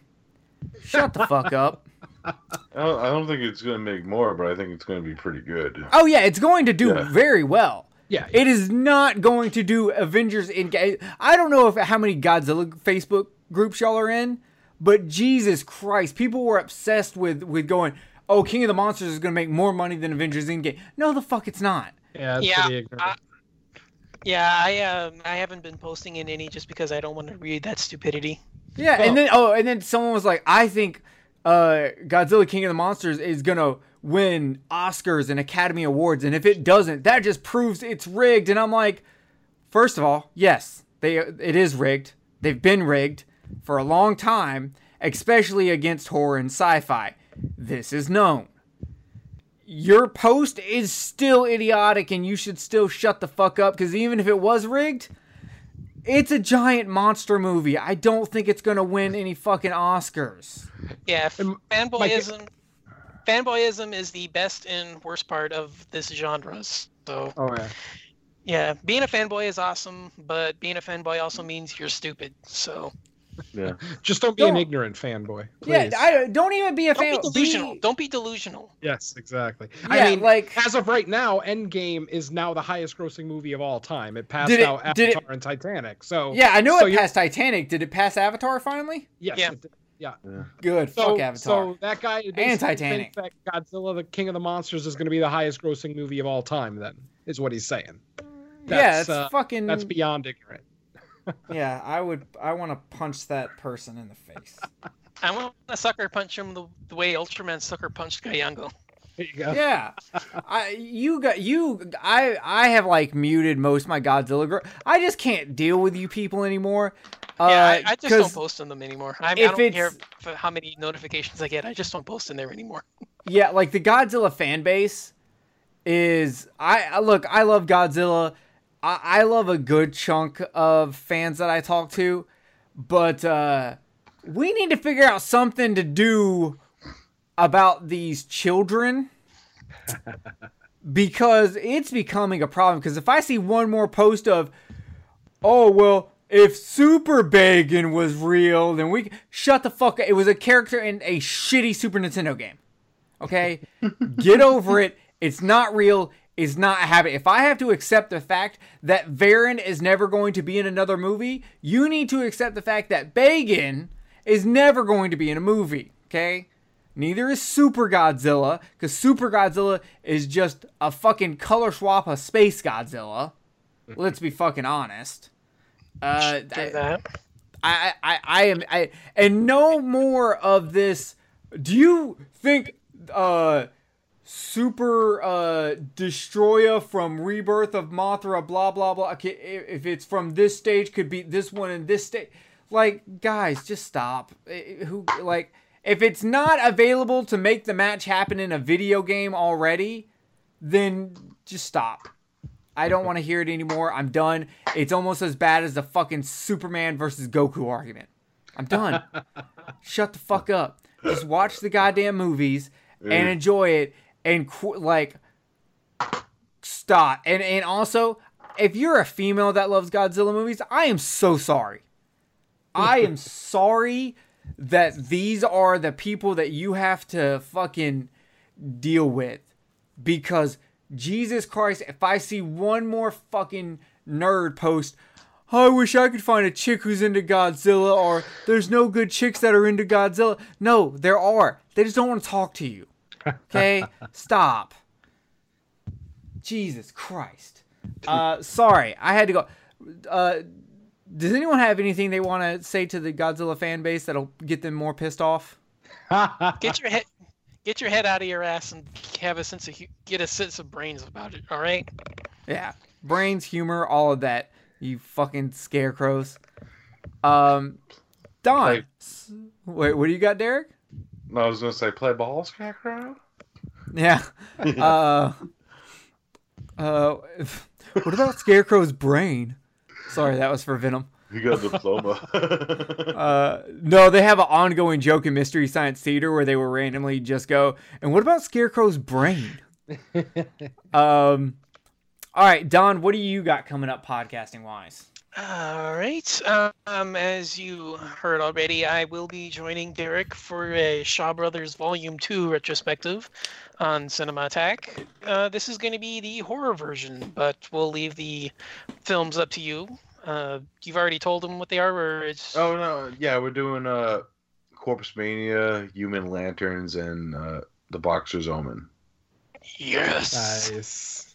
Speaker 3: shut the fuck up.
Speaker 5: I don't, I don't think it's going to make more, but I think it's going to be pretty good.
Speaker 3: Oh yeah, it's going to do
Speaker 5: Yeah.
Speaker 3: very well.
Speaker 6: Yeah,
Speaker 3: It is not going to do Avengers Endgame. I don't know if how many Godzilla Facebook groups y'all are in, but Jesus Christ, people were obsessed with with going, "Oh, King of the Monsters is going to make more money than Avengers Endgame." No, the fuck, it's not.
Speaker 6: yeah, it's
Speaker 4: Yeah. I- Yeah, I um I haven't been posting in any just because I don't want to read that stupidity.
Speaker 3: Yeah,
Speaker 6: Well-
Speaker 3: and then oh, and then someone was like, "I think uh, Godzilla King of the Monsters is gonna win Oscars and Academy Awards, and if it doesn't, that just proves it's rigged." And I'm like, first of all, yes, they it is rigged. They've been rigged for a long time, especially against horror and sci-fi. This is known. Your post is still idiotic, and you should still shut the fuck up because even if it was rigged, it's a giant monster movie. I don't think it's gonna win any fucking Oscars.
Speaker 4: Yeah, fanboyism fanboyism is the best and worst part of this genre. So
Speaker 6: oh yeah.
Speaker 4: yeah, being a fanboy is awesome, but being a fanboy also means you're stupid. So
Speaker 5: Yeah.
Speaker 6: Just don't be an
Speaker 3: Don't-
Speaker 6: ignorant fanboy.
Speaker 3: Yeah. I don't even be a
Speaker 4: don't
Speaker 3: fan.
Speaker 4: be delusional.
Speaker 3: Be-
Speaker 4: Don't be delusional.
Speaker 6: Yes, exactly.
Speaker 3: yeah,
Speaker 6: I mean,
Speaker 3: like
Speaker 6: as of right now, Endgame is now the highest grossing movie of all time. It passed
Speaker 3: it-
Speaker 6: out
Speaker 3: did it-
Speaker 6: Avatar and Titanic. So
Speaker 3: yeah, I know
Speaker 6: so
Speaker 3: it
Speaker 6: you-
Speaker 3: passed Titanic. Did it pass Avatar finally?
Speaker 6: Yes.
Speaker 4: Yeah.
Speaker 6: it did. Yeah.
Speaker 3: Good.
Speaker 6: So,
Speaker 3: Fuck Avatar.
Speaker 6: so that guy basically
Speaker 3: Titanic.
Speaker 6: thinks that Godzilla, the King of the Monsters, is going to be the highest grossing movie of all time. Then is what he's saying.
Speaker 3: yeah,
Speaker 6: that's,
Speaker 3: it's
Speaker 6: uh,
Speaker 3: fucking.
Speaker 6: That's beyond ignorant.
Speaker 3: Yeah, I would. I want to punch that person in the face.
Speaker 4: I want to sucker punch him the, the way Ultraman sucker punched Gyango.
Speaker 6: There you go.
Speaker 3: yeah, I you got you. I I have like muted most of my Godzilla. Gr- I just can't deal with you people anymore. Uh,
Speaker 4: yeah, I, I just don't post on them anymore. I, I don't care
Speaker 3: it's-
Speaker 4: f- how many notifications I get. I just don't post in there anymore.
Speaker 3: Yeah, like the Godzilla fan base is I I- look, I love Godzilla. I, I love a good chunk of fans that I talk to, but uh we need to figure out something to do about these children because it's becoming a problem because if I see one more post of oh well if Super Bagan was real, then we shut the fuck up. It was a character in a shitty Super Nintendo game. Okay? Get over it. It's not real. It's not a habit. If I have to accept the fact that Varan is never going to be in another movie, you need to accept the fact that Bagan is never going to be in a movie. Okay? Neither is Super Godzilla, because Super Godzilla is just a fucking color swap of Space Godzilla. Let's be fucking honest. Uh, I-
Speaker 4: that.
Speaker 3: I, I, I am, I, and no more of this. Do you think, uh, Super, uh, Destroyer from Rebirth of Mothra, blah, blah, blah. Okay, if it's from this stage, could be this one in this stage. Like, guys, just stop. Eh, Who, like, if it's not available to make the match happen in a video game already, then just stop. I don't want to hear it anymore. I'm done. It's almost as bad as the fucking Superman versus Goku argument. I'm done. Shut the fuck up. Just watch the goddamn movies and enjoy it and qu- like stop. And and also, if you're a female that loves Godzilla movies, I am so sorry. I am sorry that these are the people that you have to fucking deal with because Jesus Christ, if I see one more fucking nerd post, I wish I could find a chick who's into Godzilla, or there's no good chicks that are into Godzilla. No, there are. They just don't want to talk to you. Okay? Stop. Jesus Christ. Uh, sorry, I had to go. Uh, does anyone have anything they want to say to the Godzilla fan base that'll get them more pissed off?
Speaker 4: Get your head, get your head out of your ass and have a sense of get a sense of brains about it. All right.
Speaker 3: Yeah, brains, humor, all of that. You fucking scarecrows. Um, Don.
Speaker 5: Like-
Speaker 3: Wait, what do you got, Derek?
Speaker 5: No, I was gonna say play ball, Scarecrow.
Speaker 3: Yeah. Uh. Uh. What about Scarecrow's brain? Sorry, that was for Venom.
Speaker 5: You got a diploma.
Speaker 3: Uh, no, they have an ongoing joke in Mystery Science Theater where they will randomly just go, and what about Scarecrow's brain? um, all right, Don, what do you got coming up podcasting wise?
Speaker 4: All right. Um, as you heard already, I will be joining Derek for a Shaw Brothers Volume 2 retrospective on Cinema Attack. Uh, this is going to be the horror version, but we'll leave the films up to you. Uh, you've already told them what they are, or it's.
Speaker 5: oh no, yeah, we're doing uh, Corpse Mania, Human Lanterns, and uh, the Boxer's Omen.
Speaker 4: Yes!
Speaker 6: nice.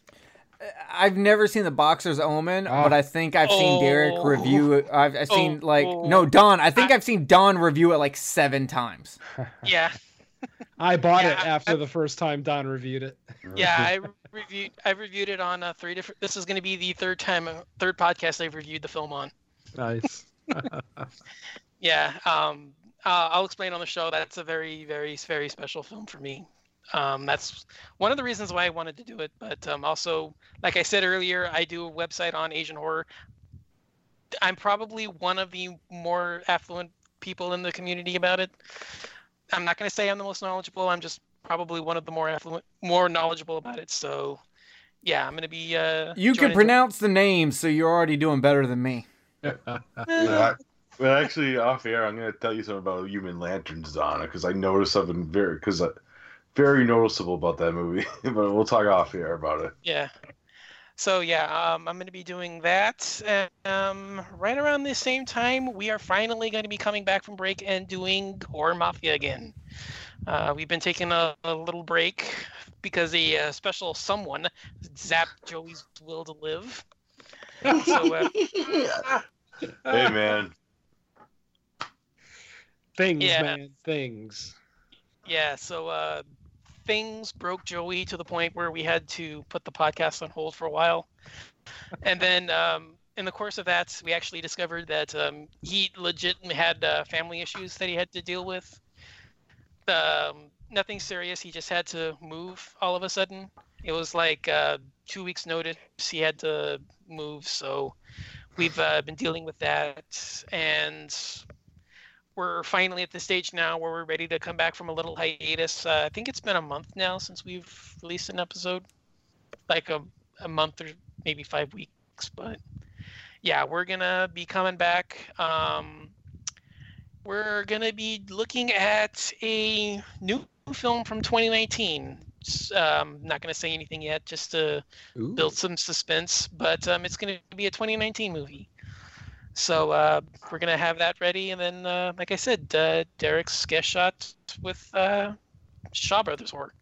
Speaker 3: I've never seen the Boxer's Omen,
Speaker 6: Oh.
Speaker 3: but I think I've seen Derek
Speaker 4: Oh.
Speaker 3: review it. I've, I've seen
Speaker 4: Oh.
Speaker 3: like no Don. I think I've seen Don review it like seven times.
Speaker 4: Yeah.
Speaker 6: I bought it after
Speaker 4: I-
Speaker 6: the first time Don reviewed it.
Speaker 4: Yeah, I reviewed. I reviewed it on uh, three different. This is going to be the third time, uh, third podcast I've reviewed the film on.
Speaker 6: Nice.
Speaker 4: Yeah, um, uh, I'll explain on the show. That's a very, very, very special film for me. Um, that's one of the reasons why I wanted to do it. But um, also, like I said earlier, I do a website on Asian horror. I'm probably one of the more affluent people in the community about it. I'm not going to say I'm the most knowledgeable. I'm just probably one of the more affluent, more knowledgeable about it. So, yeah, I'm going to be. Uh,
Speaker 3: You can pronounce the names, so you're already doing better than me.
Speaker 5: Well, actually, off air, I'm gonna tell you something about Human Lanterns, Donna, because I noticed something very, because very noticeable about that movie. but we'll talk off air about it.
Speaker 4: Yeah. So yeah, um, I'm going to be doing that. And, um, right around the same time, we are finally going to be coming back from break and doing Horror Mafia again. Uh, we've been taking a, a little break because a uh, special someone zapped Joey's will to live. So uh,
Speaker 5: Hey, man,
Speaker 6: things,
Speaker 4: Yeah.
Speaker 6: man, things.
Speaker 4: yeah, so uh, things broke Joey to the point where we had to put the podcast on hold for a while. And then um, in the course of that, we actually discovered that um, he legit had uh, family issues that he had to deal with. Um, nothing serious. He just had to move all of a sudden. It was like uh, two weeks' notice. He had to move. So we've uh, been dealing with that. And we're finally at the stage now where we're ready to come back from a little hiatus. Uh, I think it's been a month now since we've released an episode, like a, a month or maybe five weeks. But yeah, we're gonna be coming back. Um, we're gonna be looking at a new film from 2019. S- Um, not gonna say anything yet, just to
Speaker 6: Ooh.
Speaker 4: build some suspense. But um, it's gonna be a 2019 movie. So uh, we're gonna have that ready, and then, uh, like I said, uh, Derek's guest shot with uh, Shaw Brothers work.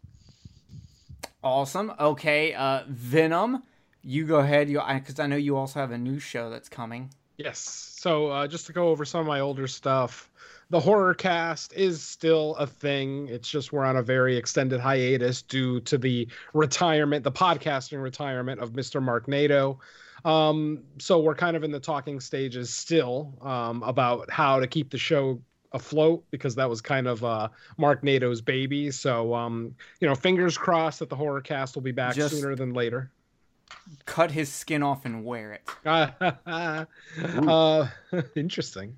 Speaker 3: Awesome. Okay, uh, Venom, you go ahead. You because I know you also have a new show that's coming.
Speaker 6: Yes. So uh, just to go over some of my older stuff, the horror cast is still a thing. It's just we're on a very extended hiatus due to the retirement, the podcasting retirement of Mr. Mark Nato. Um, so we're kind of in the talking stages still um, about how to keep the show afloat because that was kind of uh, Mark Nato's baby. So um, you know, fingers crossed that the horror cast will be back
Speaker 3: Just-
Speaker 6: sooner than later.
Speaker 3: Cut his skin off and wear it.
Speaker 6: uh, interesting.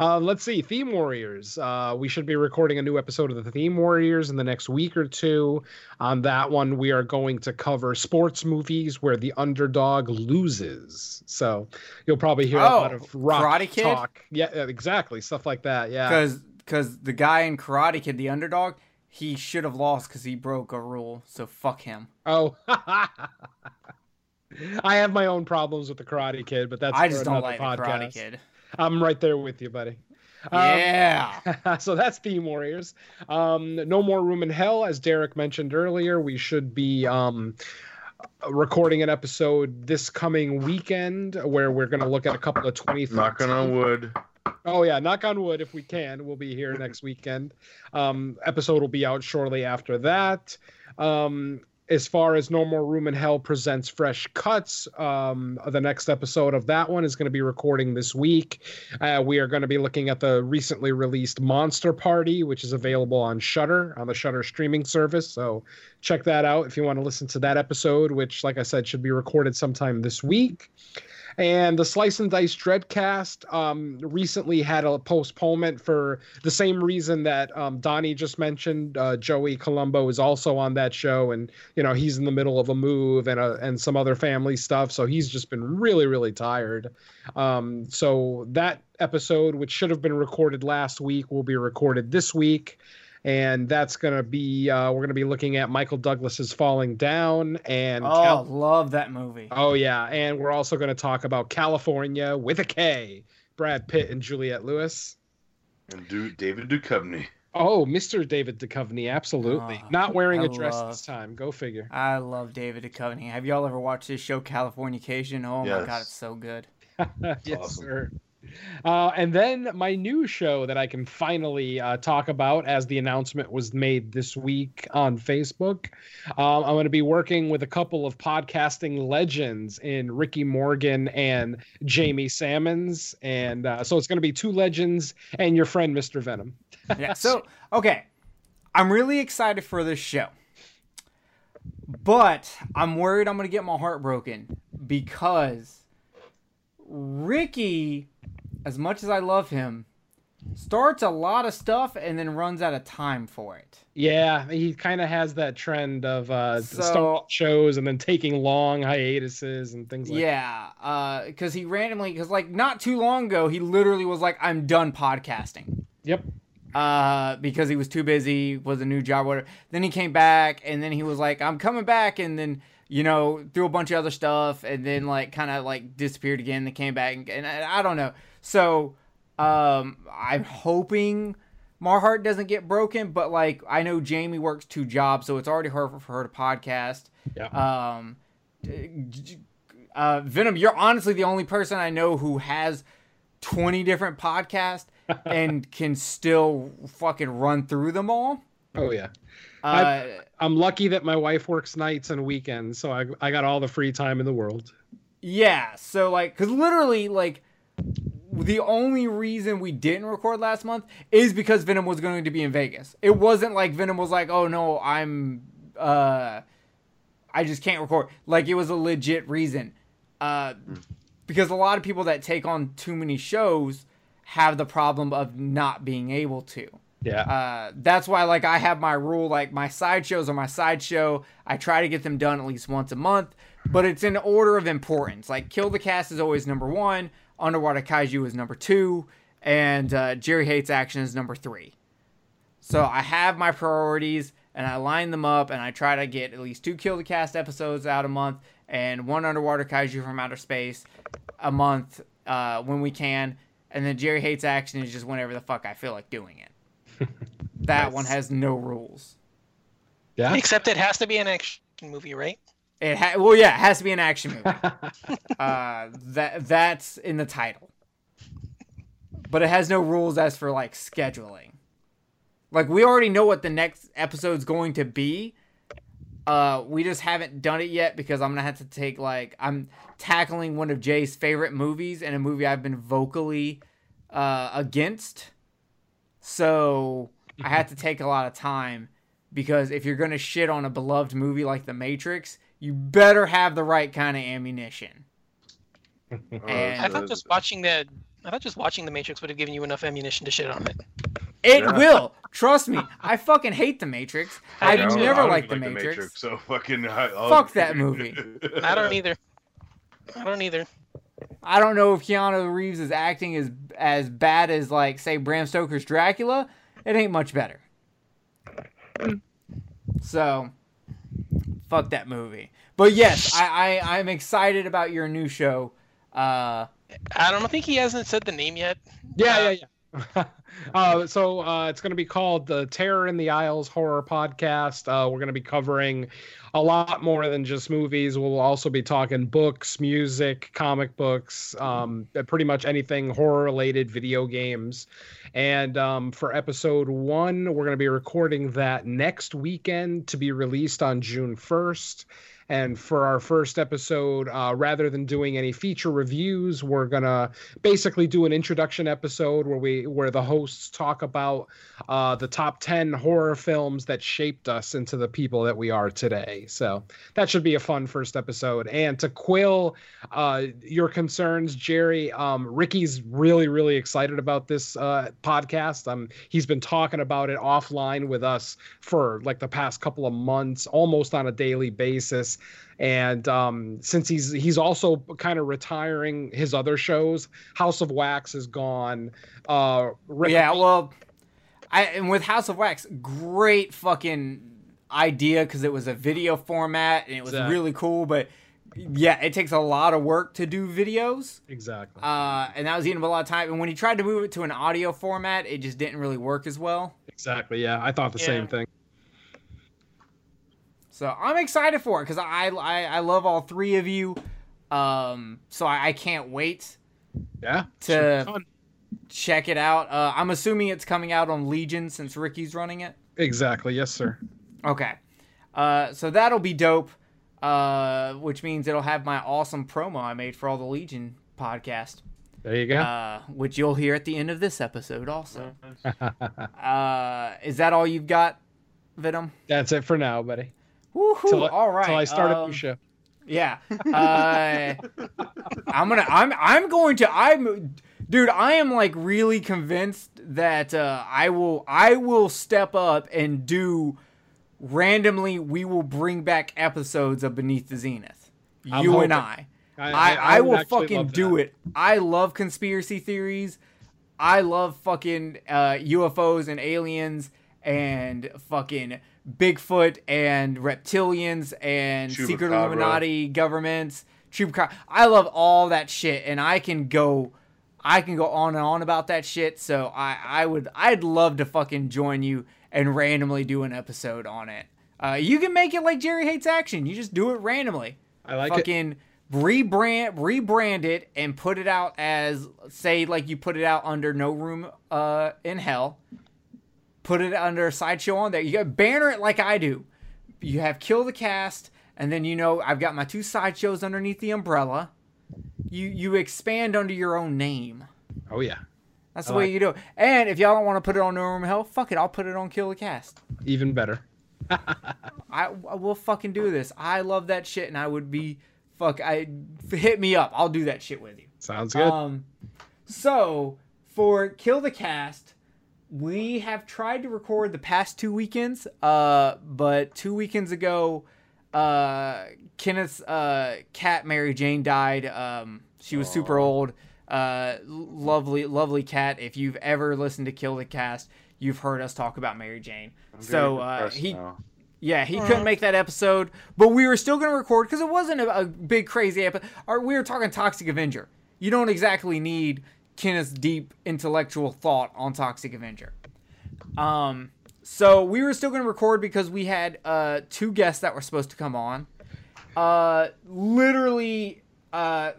Speaker 6: Uh, let's see. Theme Warriors. Uh, we should be recording a new episode of the Theme Warriors in the next week or two. On that one, we are going to cover sports movies where the underdog loses. So you'll probably hear a lot
Speaker 3: Oh,
Speaker 6: of rock talk. Yeah, exactly. Stuff like that. Yeah.
Speaker 3: Because because the guy in Karate Kid, the underdog, he should have lost because he broke a rule. So fuck him.
Speaker 6: Oh. I have my own problems with the Karate Kid, but that's
Speaker 3: I
Speaker 6: for
Speaker 3: just don't
Speaker 6: another
Speaker 3: like the Karate
Speaker 6: podcast.
Speaker 3: Kid.
Speaker 6: I'm right there with you, buddy. Um,
Speaker 3: Yeah.
Speaker 6: so that's Theme Warriors. Um, no more room in hell, as Derek mentioned earlier. We should be um, recording an episode this coming weekend where we're going to look at a couple of 20.
Speaker 5: Knocking on wood.
Speaker 6: Oh yeah, knock on wood. If we can, we'll be here next weekend. Um, episode will be out shortly after that. Um, as far as No More Room in Hell presents Fresh Cuts, um, the next episode of that one is going to be recording this week. Uh, we are going to be looking at the recently released Monster Party, which is available on Shudder on the Shudder streaming service. So check that out if you want to listen to that episode, which, like I said, should be recorded sometime this week. And the Slice and Dice Dreadcast um, recently had a postponement for the same reason that um, Donnie just mentioned. Uh, Joey Colombo is also on that show, and you know he's in the middle of a move and a, and some other family stuff, so he's just been really really tired. Um, so that episode, which should have been recorded last week, will be recorded this week and that's going to be uh, we're going to be looking at Michael Douglas's Falling Down and
Speaker 3: Oh,
Speaker 6: Cal-
Speaker 3: love that movie.
Speaker 6: oh yeah, and we're also going to talk about California with a K, Brad Pitt and Juliette Lewis.
Speaker 5: And do David Duchovny.
Speaker 6: Oh, Mr. David Duchovny, absolutely.
Speaker 3: Oh,
Speaker 6: Not wearing
Speaker 3: I
Speaker 6: a dress
Speaker 3: love-
Speaker 6: this time. Go figure.
Speaker 3: I love David Duchovny. Have y'all ever watched his show Californication? Oh my god, it's so good.
Speaker 6: yes,
Speaker 5: awesome.
Speaker 6: sir. Uh, and then my new show that I can finally uh, talk about, as the announcement was made this week on Facebook. Um, I'm going to be working with a couple of podcasting legends in Ricky Morgan and Jamie Sammons, and uh, so it's going to be two legends and your friend Mr. Venom.
Speaker 3: Yeah. So, okay. I'm really excited for this show. But I'm worried I'm going to get my heart broken because Ricky, as much as I love him, starts a lot of stuff and then runs out of time for it.
Speaker 6: Yeah, he kind of has that trend of uh,
Speaker 3: So-
Speaker 6: shows and then taking long hiatuses and things like that.
Speaker 3: Yeah, because he randomly, because like not too long ago, he literally was like, "I'm done podcasting,"
Speaker 6: Yep.
Speaker 3: uh, because he was too busy, was a new job, whatever. Then he came back, and then he was like, "I'm coming back," and then you know threw a bunch of other stuff, and then like kind of like disappeared again. Then came back, and, and I, I don't know. So um, I'm hoping. My heart doesn't get broken, but like I know Jamie works two jobs, so it's already hard for, for her to podcast.
Speaker 6: Yeah.
Speaker 3: Um, uh, Venom, you're honestly the only person I know who has 20 different podcasts and can still fucking run through them all.
Speaker 6: Oh yeah.
Speaker 3: Uh,
Speaker 6: I'm lucky that my wife works nights and weekends, so I I got all the free time in the world.
Speaker 3: yeah, so like, cause literally, like, the only reason we didn't record last month is because Venom was going to be in Vegas. It wasn't like Venom was like, oh no, I'm, uh, I just can't record. Like, it was a legit reason. Uh, because a lot of people that take on too many shows have the problem of not being able to.
Speaker 6: Yeah.
Speaker 3: Uh, that's why, like, I have my rule. Like, my sideshows are my side show. I try to get them done at least once a month, but it's in order of importance. Like, Kill the Cast is always number one. Underwater Kaiju is number two, and uh, Jerry Hates Action is number three. So I have my priorities, and I line them up, and I try to get at least two Kill the Cast episodes out a month, and one Underwater Kaiju from Outer Space a month uh, when we can. And then Jerry Hates Action is just whenever the fuck I feel like doing it. that
Speaker 6: Nice.
Speaker 3: one has no rules.
Speaker 6: yeah.
Speaker 4: Except it has to be an action movie, right?
Speaker 3: It ha- well, yeah, it has to be an action movie. uh, that that's in the title, but it has no rules as for like scheduling. Like we already know what the next episode's going to be. Uh, we just haven't done it yet because I'm gonna have to take like I'm tackling one of Jay's favorite movies and a movie I've been vocally uh, against. So I had to take a lot of time because if you're gonna shit on a beloved movie like The Matrix, you better have the right kind of ammunition. Oh, and-
Speaker 4: I thought just watching the I thought just watching The Matrix would have given you enough ammunition to shit on it.
Speaker 3: It
Speaker 5: Yeah.
Speaker 3: will. Trust me. I fucking hate The Matrix.
Speaker 4: I
Speaker 3: I've
Speaker 4: do
Speaker 3: never
Speaker 5: I don't
Speaker 3: liked The
Speaker 5: even
Speaker 3: Matrix.
Speaker 5: So fucking I, I'll-
Speaker 3: Fuck that movie.
Speaker 4: I don't either. I don't either.
Speaker 3: I don't know if Keanu Reeves is acting as as bad as like say Bram Stoker's Dracula. It ain't much better. So, fuck that movie. But yes, I, I I'm excited about your new show. Uh,
Speaker 4: I don't think he hasn't said the name yet.
Speaker 6: Yeah,
Speaker 4: Uh,
Speaker 6: yeah, yeah. uh, so uh, it's going to be called the Terror in the Isles Horror Podcast. Uh, we're going to be covering a lot more than just movies. We'll also be talking books, music, comic books, um, pretty much anything horror related, video games. And um, for episode one, we're going to be recording that next weekend to be released on June 1st. And for our first episode, uh, rather than doing any feature reviews, we're gonna basically do an introduction episode where we where the hosts talk about uh, the top ten horror films that shaped us into the people that we are today. So that should be a fun first episode. And to quill uh, your concerns, Jerry, um, Ricky's really really excited about this uh, podcast. Um, he's been talking about it offline with us for like the past couple of months, almost on a daily basis and um, since he's he's also kind of retiring his other shows house of wax is gone uh Rick-
Speaker 3: yeah, well, I and with House of Wax, great fucking idea because it was a video format and it was
Speaker 6: Exactly.
Speaker 3: really cool. But yeah, it takes a lot of work to do videos.
Speaker 6: exactly
Speaker 3: Uh, and that was eating up a lot of time. And when he tried to move it to an audio format, it just didn't really work as well.
Speaker 6: exactly yeah i thought the
Speaker 4: Yeah.
Speaker 6: same thing
Speaker 3: So I'm excited for it because I, I I love all three of you. Um, so I, I can't wait
Speaker 6: yeah
Speaker 3: To-
Speaker 6: should be fun.
Speaker 3: check it out. Uh, I'm assuming it's coming out on Legion since Ricky's running it.
Speaker 6: exactly yes sir
Speaker 3: Okay. Uh, so that'll be dope. Uh, which means it'll have my awesome promo I made for all the Legion podcast.
Speaker 6: there you go
Speaker 3: Uh, which you'll hear at the end of this episode also. uh, is that all you've got, Venom?
Speaker 6: that's it for now buddy
Speaker 3: Woohoo!
Speaker 6: till,
Speaker 3: all right.
Speaker 6: till i started
Speaker 3: um,
Speaker 6: show
Speaker 3: Yeah. Uh, I'm gonna. I'm. I'm going to. I'm. Dude, I am like really convinced that uh, I will. I will step up and do. Randomly, we will bring back episodes of Beneath the Zenith.
Speaker 6: I'm
Speaker 3: You and
Speaker 6: hoping.
Speaker 3: I.
Speaker 6: I-
Speaker 3: I,
Speaker 6: I-
Speaker 3: I,
Speaker 6: I
Speaker 3: will fucking do it. I love conspiracy theories. I love fucking uh, UFOs and aliens and fucking Bigfoot and reptilians and secret Illuminati governments. Chupacabra. I love all that shit, and I can go, I can go on and on about that shit. So I, I would, I'd love to fucking join you and randomly do an episode on it. Uh, you can make it like Jerry hates action. You just do it randomly
Speaker 6: i like it
Speaker 3: fucking rebrand rebrand it and put it out as say like you put it out under no room uh in hell put it under a sideshow on there you got banner it like i do you have kill the cast and then you know i've got my two sideshows underneath the umbrella you you expand under your own name
Speaker 6: oh yeah
Speaker 3: that's the
Speaker 6: I
Speaker 3: way
Speaker 6: like
Speaker 3: you do it and if y'all don't want to put it on no room hell fuck it i'll put it on kill the cast
Speaker 6: even better
Speaker 3: I, I will fucking do this. I love that shit, and I would be fuck. I hit me up. I'll do that shit with you.
Speaker 6: sounds good
Speaker 3: Um, so for Kill the Cast, we have tried to record the past two weekends. Uh, but two weekends ago, uh, Kenneth's uh cat Mary Jane died. Um, she was super old. Uh, lovely, lovely cat. If you've ever listened to Kill the Cast, you've heard us talk about Mary Jane. So uh, he
Speaker 5: now.
Speaker 3: yeah, he couldn't make that episode, but we were still going to record because it wasn't a, a big crazy episode. We were talking Toxic Avenger. You don't exactly need Kenneth's deep intellectual thought on Toxic Avenger. Um, so we were still going to record because we had uh, two guests that were supposed to come on. Uh, literally, uh,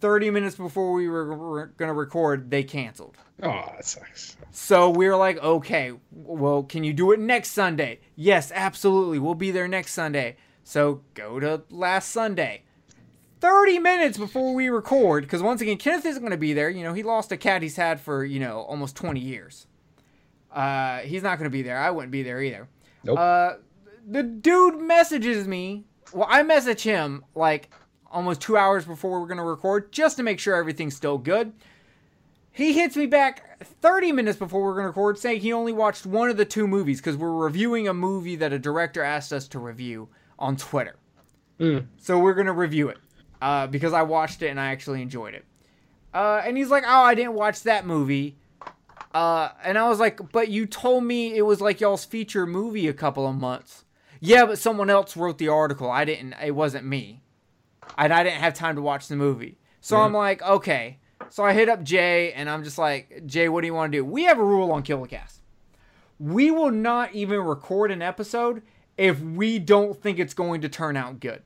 Speaker 3: 30 minutes before we were going to record, they canceled.
Speaker 6: oh that sucks
Speaker 3: So we were like, okay, well, can you do it next Sunday? Yes, absolutely. We'll be there next Sunday. So go to last Sunday. 30 minutes before we record, because once again, Kenneth isn't going to be there. You know, he lost a cat he's had for, you know, almost 20 years. Uh, he's not going to be there. I wouldn't be there either.
Speaker 6: Nope.
Speaker 3: Uh, the dude messages me. Well, I message him like almost two hours before we're going to record just to make sure everything's still good. He hits me back 30 minutes before we're going to record saying he only watched one of the two movies because we're reviewing a movie that a director asked us to review on Twitter.
Speaker 6: Mm.
Speaker 3: So we're going to review it. Uh, because I watched it and I actually enjoyed it. Uh, and he's like, "Oh, I didn't watch that movie." Uh, and I was like, "But you told me it was like y'all's feature movie a couple of months." Yeah, but someone else wrote the article. I didn't. It wasn't me, and I didn't have time to watch the movie. So I'm like, okay. So I hit up Jay, and I'm just like, Jay, what do you want to do? We have a rule on Kill the Cast. We will not even record an episode if we don't think it's going to turn out good.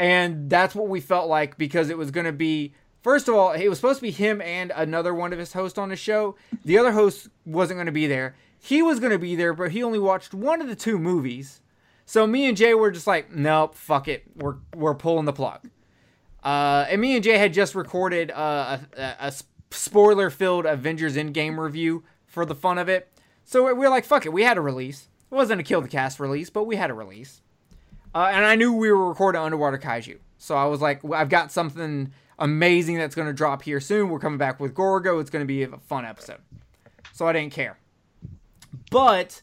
Speaker 3: And that's what we felt like because it was going to be First of all, it was supposed to be him and another one of his hosts on the show. The other host wasn't going to be there. He was going to be there, but he only watched one of the two movies. So me and Jay were just like, nope, fuck it. We're we're pulling the plug. Uh, and me and Jay had just recorded uh, a, a, a spoiler-filled Avengers Endgame review for the fun of it. So we are like, fuck it. We had a release. It wasn't a Kill the Cast release, but we had a release. Uh, and I knew we were recording Underwater Kaiju. So I was like, I've got something amazing that's going to drop here soon. We're coming back with Gorgo. It's going to be a fun episode. So I didn't care. But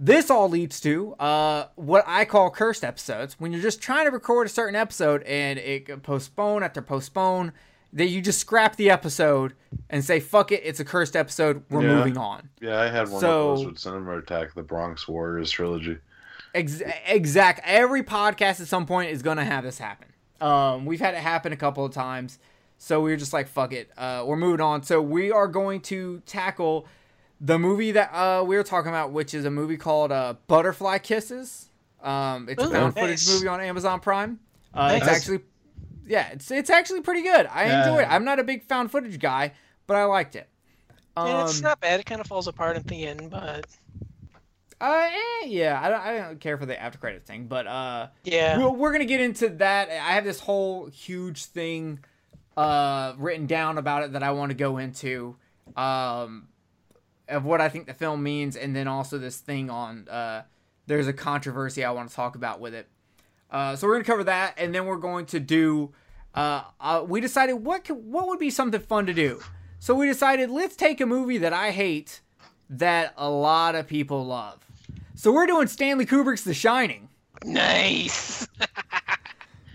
Speaker 3: this all leads to uh, what I call cursed episodes. When you're just trying to record a certain episode and it postpone after postpone, that you just scrap the episode and say, fuck it, it's a cursed episode. We're
Speaker 5: Yeah.
Speaker 3: moving on.
Speaker 5: Yeah, I had one
Speaker 3: So-
Speaker 5: of those with Cinema Attack, the Bronx Warriors trilogy.
Speaker 3: Ex- exact. Every podcast at some point is gonna have this happen. Um, we've had it happen a couple of times, so we were just like, "Fuck it." Uh, we're moving on. So we are going to tackle the movie that uh, we were talking about, which is a movie called uh, Butterfly Kisses. Um, it's a
Speaker 4: Ooh,
Speaker 3: found footage movie on Amazon Prime. Uh, It's actually, yeah, it's it's actually pretty good. I
Speaker 6: Yeah.
Speaker 3: enjoyed it. I'm not a big found footage guy, but I liked it.
Speaker 4: yeah, it's
Speaker 3: Um,
Speaker 4: not bad. It kind of falls apart at the end, but
Speaker 3: Uh, eh, yeah, I don't, I don't care for the after credit thing, but uh,
Speaker 4: yeah.
Speaker 3: We're, we're gonna get into that. I have this whole huge thing uh, written down about it that I want to go into um, of what I think the film means, and then also this thing on uh, there's a controversy I want to talk about with it. Uh, so we're gonna cover that, and then we're going to do. Uh, uh, we decided what could, what would be something fun to do. So we decided let's take a movie that I hate that a lot of people love. So we're doing Stanley Kubrick's The Shining.
Speaker 4: Nice.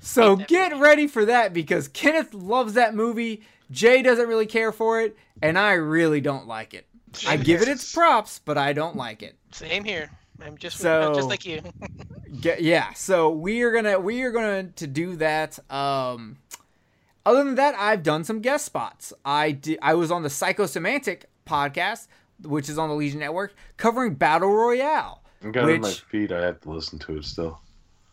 Speaker 3: So get ready for that because Kenneth loves that movie. Jay doesn't really care for it, and I really don't like it. I give it its props, but I don't like it.
Speaker 4: Same here. I'm just
Speaker 3: So-
Speaker 4: I'm just like you.
Speaker 3: Ge- yeah, so we are gonna we are gonna to do that. Um, other than that, I've done some guest spots. I did. I was on the Psychosemantic podcast, which is on the Legion Network, covering Battle Royale.
Speaker 5: I got it in my feet. I have to listen to it still.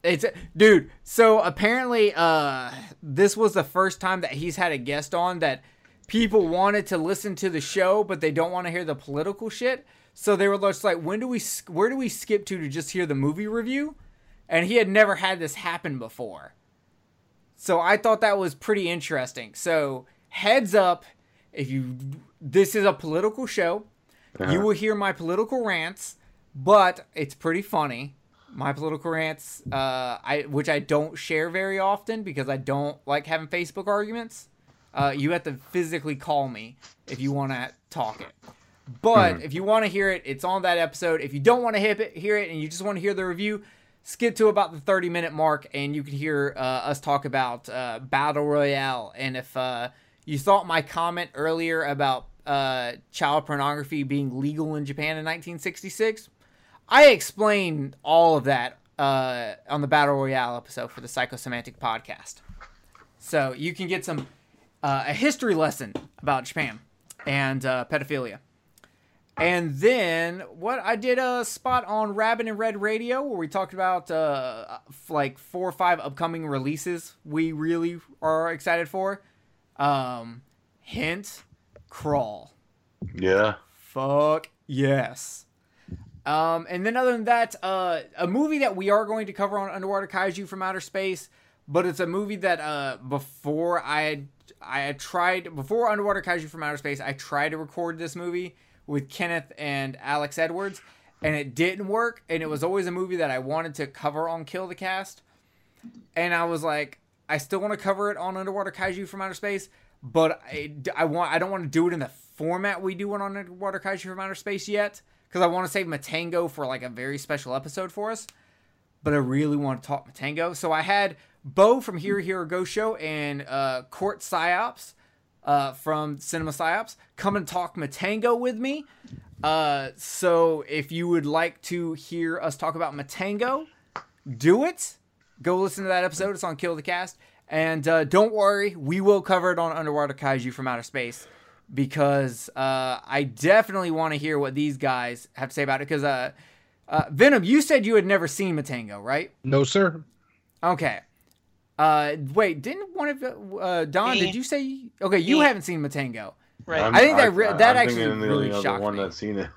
Speaker 3: It's dude. So apparently, uh, this was the first time that he's had a guest on that people wanted to listen to the show, but they don't want to hear the political shit. So they were just like, "When do we? Where do we skip to to just hear the movie review?" And he had never had this happen before. So I thought that was pretty interesting. So heads up, if you this is a political show, you will hear my political rants, but it's pretty funny. My political rants, uh, I which I don't share very often because I don't like having Facebook arguments. Uh, you have to physically call me if you want to talk it. But if you want to hear it, it's on that episode. If you don't want to it, hear it and you just want to hear the review, skip to about the 30 minute mark and you can hear uh, us talk about uh, Battle Royale. And if uh, you thought my comment earlier about uh, child pornography being legal in Japan in 1966, I explain all of that uh, on the Battle Royale episode for the Psychosemantic podcast. So you can get some uh, a history lesson about Japan and uh, pedophilia. And then what I did a spot on Rabbit and Red Radio where we talked about uh, f- like four or five upcoming releases we really are excited for. Um, hint, crawl.
Speaker 5: Yeah.
Speaker 3: Fuck yes. Um, and then other than that, uh, a movie that we are going to cover on Underwater Kaiju from Outer Space, but it's a movie that uh, before I had, I had tried before Underwater Kaiju from Outer Space, I tried to record this movie with Kenneth and Alex Edwards, and it didn't work. And it was always a movie that I wanted to cover on Kill the Cast, and I was like, I still want to cover it on Underwater Kaiju from Outer Space, but I, I want I don't want to do it in the format we do it on Underwater Kaiju from Outer Space yet, because I want to save Matango for like a very special episode for us. But I really want to talk Matango, so I had Bo from Here Hero Go Show and uh, Court Psyops uh, from Cinema Psyops come and talk Matango with me. Uh, so if you would like to hear us talk about Matango, do it. Go listen to that episode. It's on Kill the Cast. And uh, don't worry, we will cover it on Underwater Kaiju from Outer Space because uh, I definitely want to hear what these guys have to say about it. Because uh, uh, Venom, you said you had never seen Matango, right?
Speaker 6: No, sir.
Speaker 3: Okay. Uh, wait, didn't one of uh, Don?
Speaker 4: Me.
Speaker 3: Did you say? Okay, you
Speaker 4: Me.
Speaker 3: haven't seen Matango.
Speaker 4: Right.
Speaker 5: I'm-
Speaker 3: I think that re- that
Speaker 5: I'm
Speaker 3: actually
Speaker 5: thinking
Speaker 3: really
Speaker 5: only other
Speaker 3: shocked
Speaker 5: one
Speaker 3: me.
Speaker 5: that's seen it.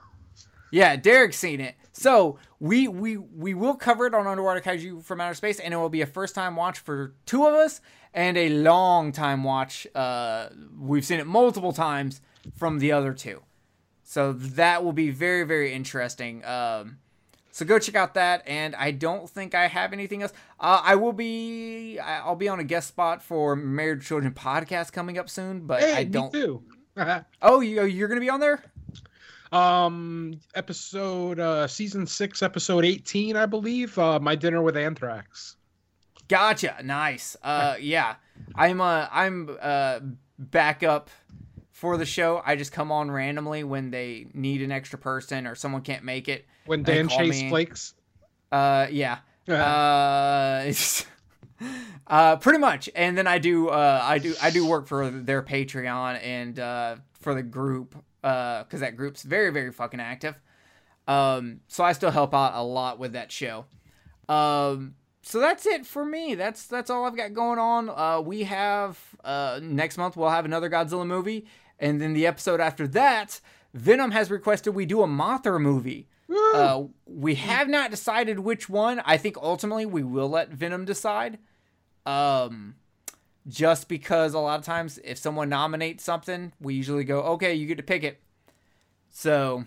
Speaker 3: Yeah, Derek's seen it. So we we we will cover it on Underwater Kaiju from Outer Space, and it will be a first time watch for two of us and a long time watch. Uh, we've seen it multiple times from the other two, so that will be very very interesting. Um, so go check out that, and I don't think I have anything else. Uh, I will be I'll be on a guest spot for Married Children podcast coming up soon, but
Speaker 6: Hey,
Speaker 3: I don't. Oh, you you're gonna be on there?
Speaker 6: um, episode uh, season six, episode eighteen, I believe. Uh, my dinner with Anthrax.
Speaker 3: Gotcha. Nice. Uh, yeah. I'm uh I'm uh backup for the show. I just come on randomly when they need an extra person or someone can't make it.
Speaker 6: When Dan Chase
Speaker 3: me-
Speaker 6: flakes.
Speaker 3: Uh, yeah. Uh, it's- uh, pretty much. And then I do uh I do I do work for their Patreon and uh for the group uh because that group's very very fucking active. Um, so I still help out a lot with that show. Um, so that's it for me. That's that's all I've got going on. Uh, we have uh next month we'll have another Godzilla movie, and then the episode after that, Venom has requested we do a Mothra movie. Uh, we have not decided which one. I think ultimately we will let Venom decide. Um, just because a lot of times if someone nominates something, we usually go, okay, you get to pick it. So,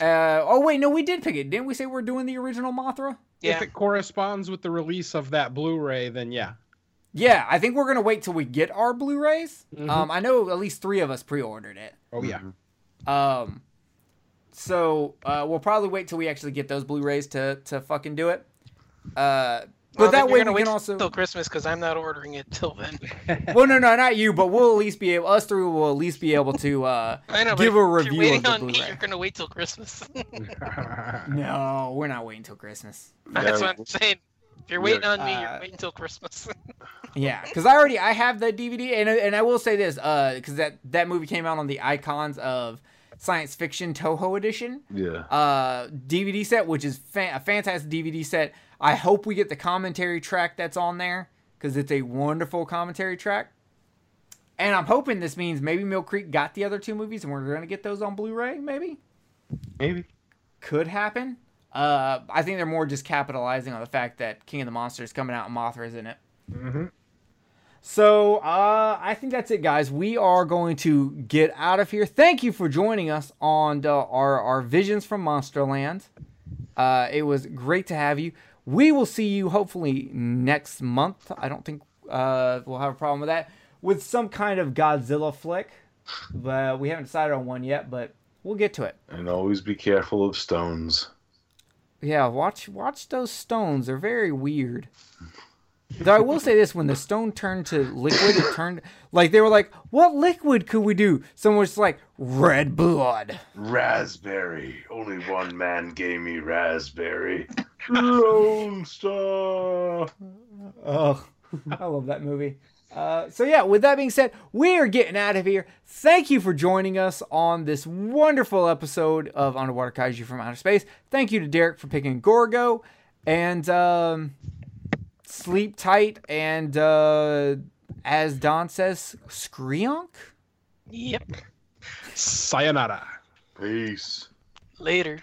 Speaker 3: uh, oh wait, no, we did pick it. Didn't we say we're doing the original Mothra?
Speaker 4: Yeah.
Speaker 6: If it corresponds with the release of that Blu-ray, then yeah.
Speaker 3: Yeah, I think we're gonna wait till we get our Blu-rays.
Speaker 6: Mhm.
Speaker 3: Um, I know at least three of us pre-ordered it.
Speaker 6: Oh yeah.
Speaker 3: Um, so uh, we'll probably wait till we actually get those Blu-rays to to fucking do it. Uh, but
Speaker 4: Well, then
Speaker 3: that
Speaker 4: you're
Speaker 3: way
Speaker 4: gonna
Speaker 3: we
Speaker 4: wait
Speaker 3: can also.
Speaker 4: till Christmas because I'm not ordering it till then.
Speaker 3: well, no, no, not you, but we'll at least be able. Us three will at least be able to uh,
Speaker 4: I know.
Speaker 3: give a review
Speaker 4: you're waiting
Speaker 3: of the
Speaker 4: on me,
Speaker 3: Blu-ray.
Speaker 4: you're gonna wait till Christmas.
Speaker 3: No, we're not waiting till Christmas.
Speaker 4: That's what I'm saying. If you're waiting
Speaker 5: are-
Speaker 4: on me,
Speaker 3: Uh,
Speaker 4: you're waiting till Christmas.
Speaker 3: Yeah, because I already I have the DVD, and and I will say this, uh, because that that movie came out on the Icons of Science Fiction Toho edition.
Speaker 5: Yeah.
Speaker 3: uh, DVD set, which is fa- a fantastic DVD set. I hope we get the commentary track that's on there because it's a wonderful commentary track. And I'm hoping this means maybe Mill Creek got the other two movies and we're going to get those on Blu ray, maybe?
Speaker 5: Maybe.
Speaker 3: Could happen. Uh, I think they're more just capitalizing on the fact that King of the Monsters is coming out and Mothra is in it.
Speaker 6: Mhm.
Speaker 3: So uh, I think that's it, guys. We are going to get out of here. Thank you for joining us on uh, our our visions from Monsterland. Uh, it was great to have you. We will see you hopefully next month. I don't think uh, we'll have a problem with that. With some kind of Godzilla flick, but we haven't decided on one yet. But we'll get to it.
Speaker 5: And always be careful of stones.
Speaker 3: Yeah, watch watch those stones. They're very weird. Though I will say this: when the stone turned to liquid, it turned like they were like, "What liquid could we do?" Someone was like, "Red blood."
Speaker 5: Raspberry. Only one man gave me raspberry. Lone Star.
Speaker 3: Oh, I love that movie. Uh, so yeah, with that being said, we are getting out of here. Thank you for joining us on this wonderful episode of Underwater Kaiju from Outer Space. Thank you to Derek for picking Gorgo, and um, sleep tight. And uh, as Don says, Screonk.
Speaker 4: yep.
Speaker 6: Sayonara.
Speaker 5: Peace.
Speaker 4: Later.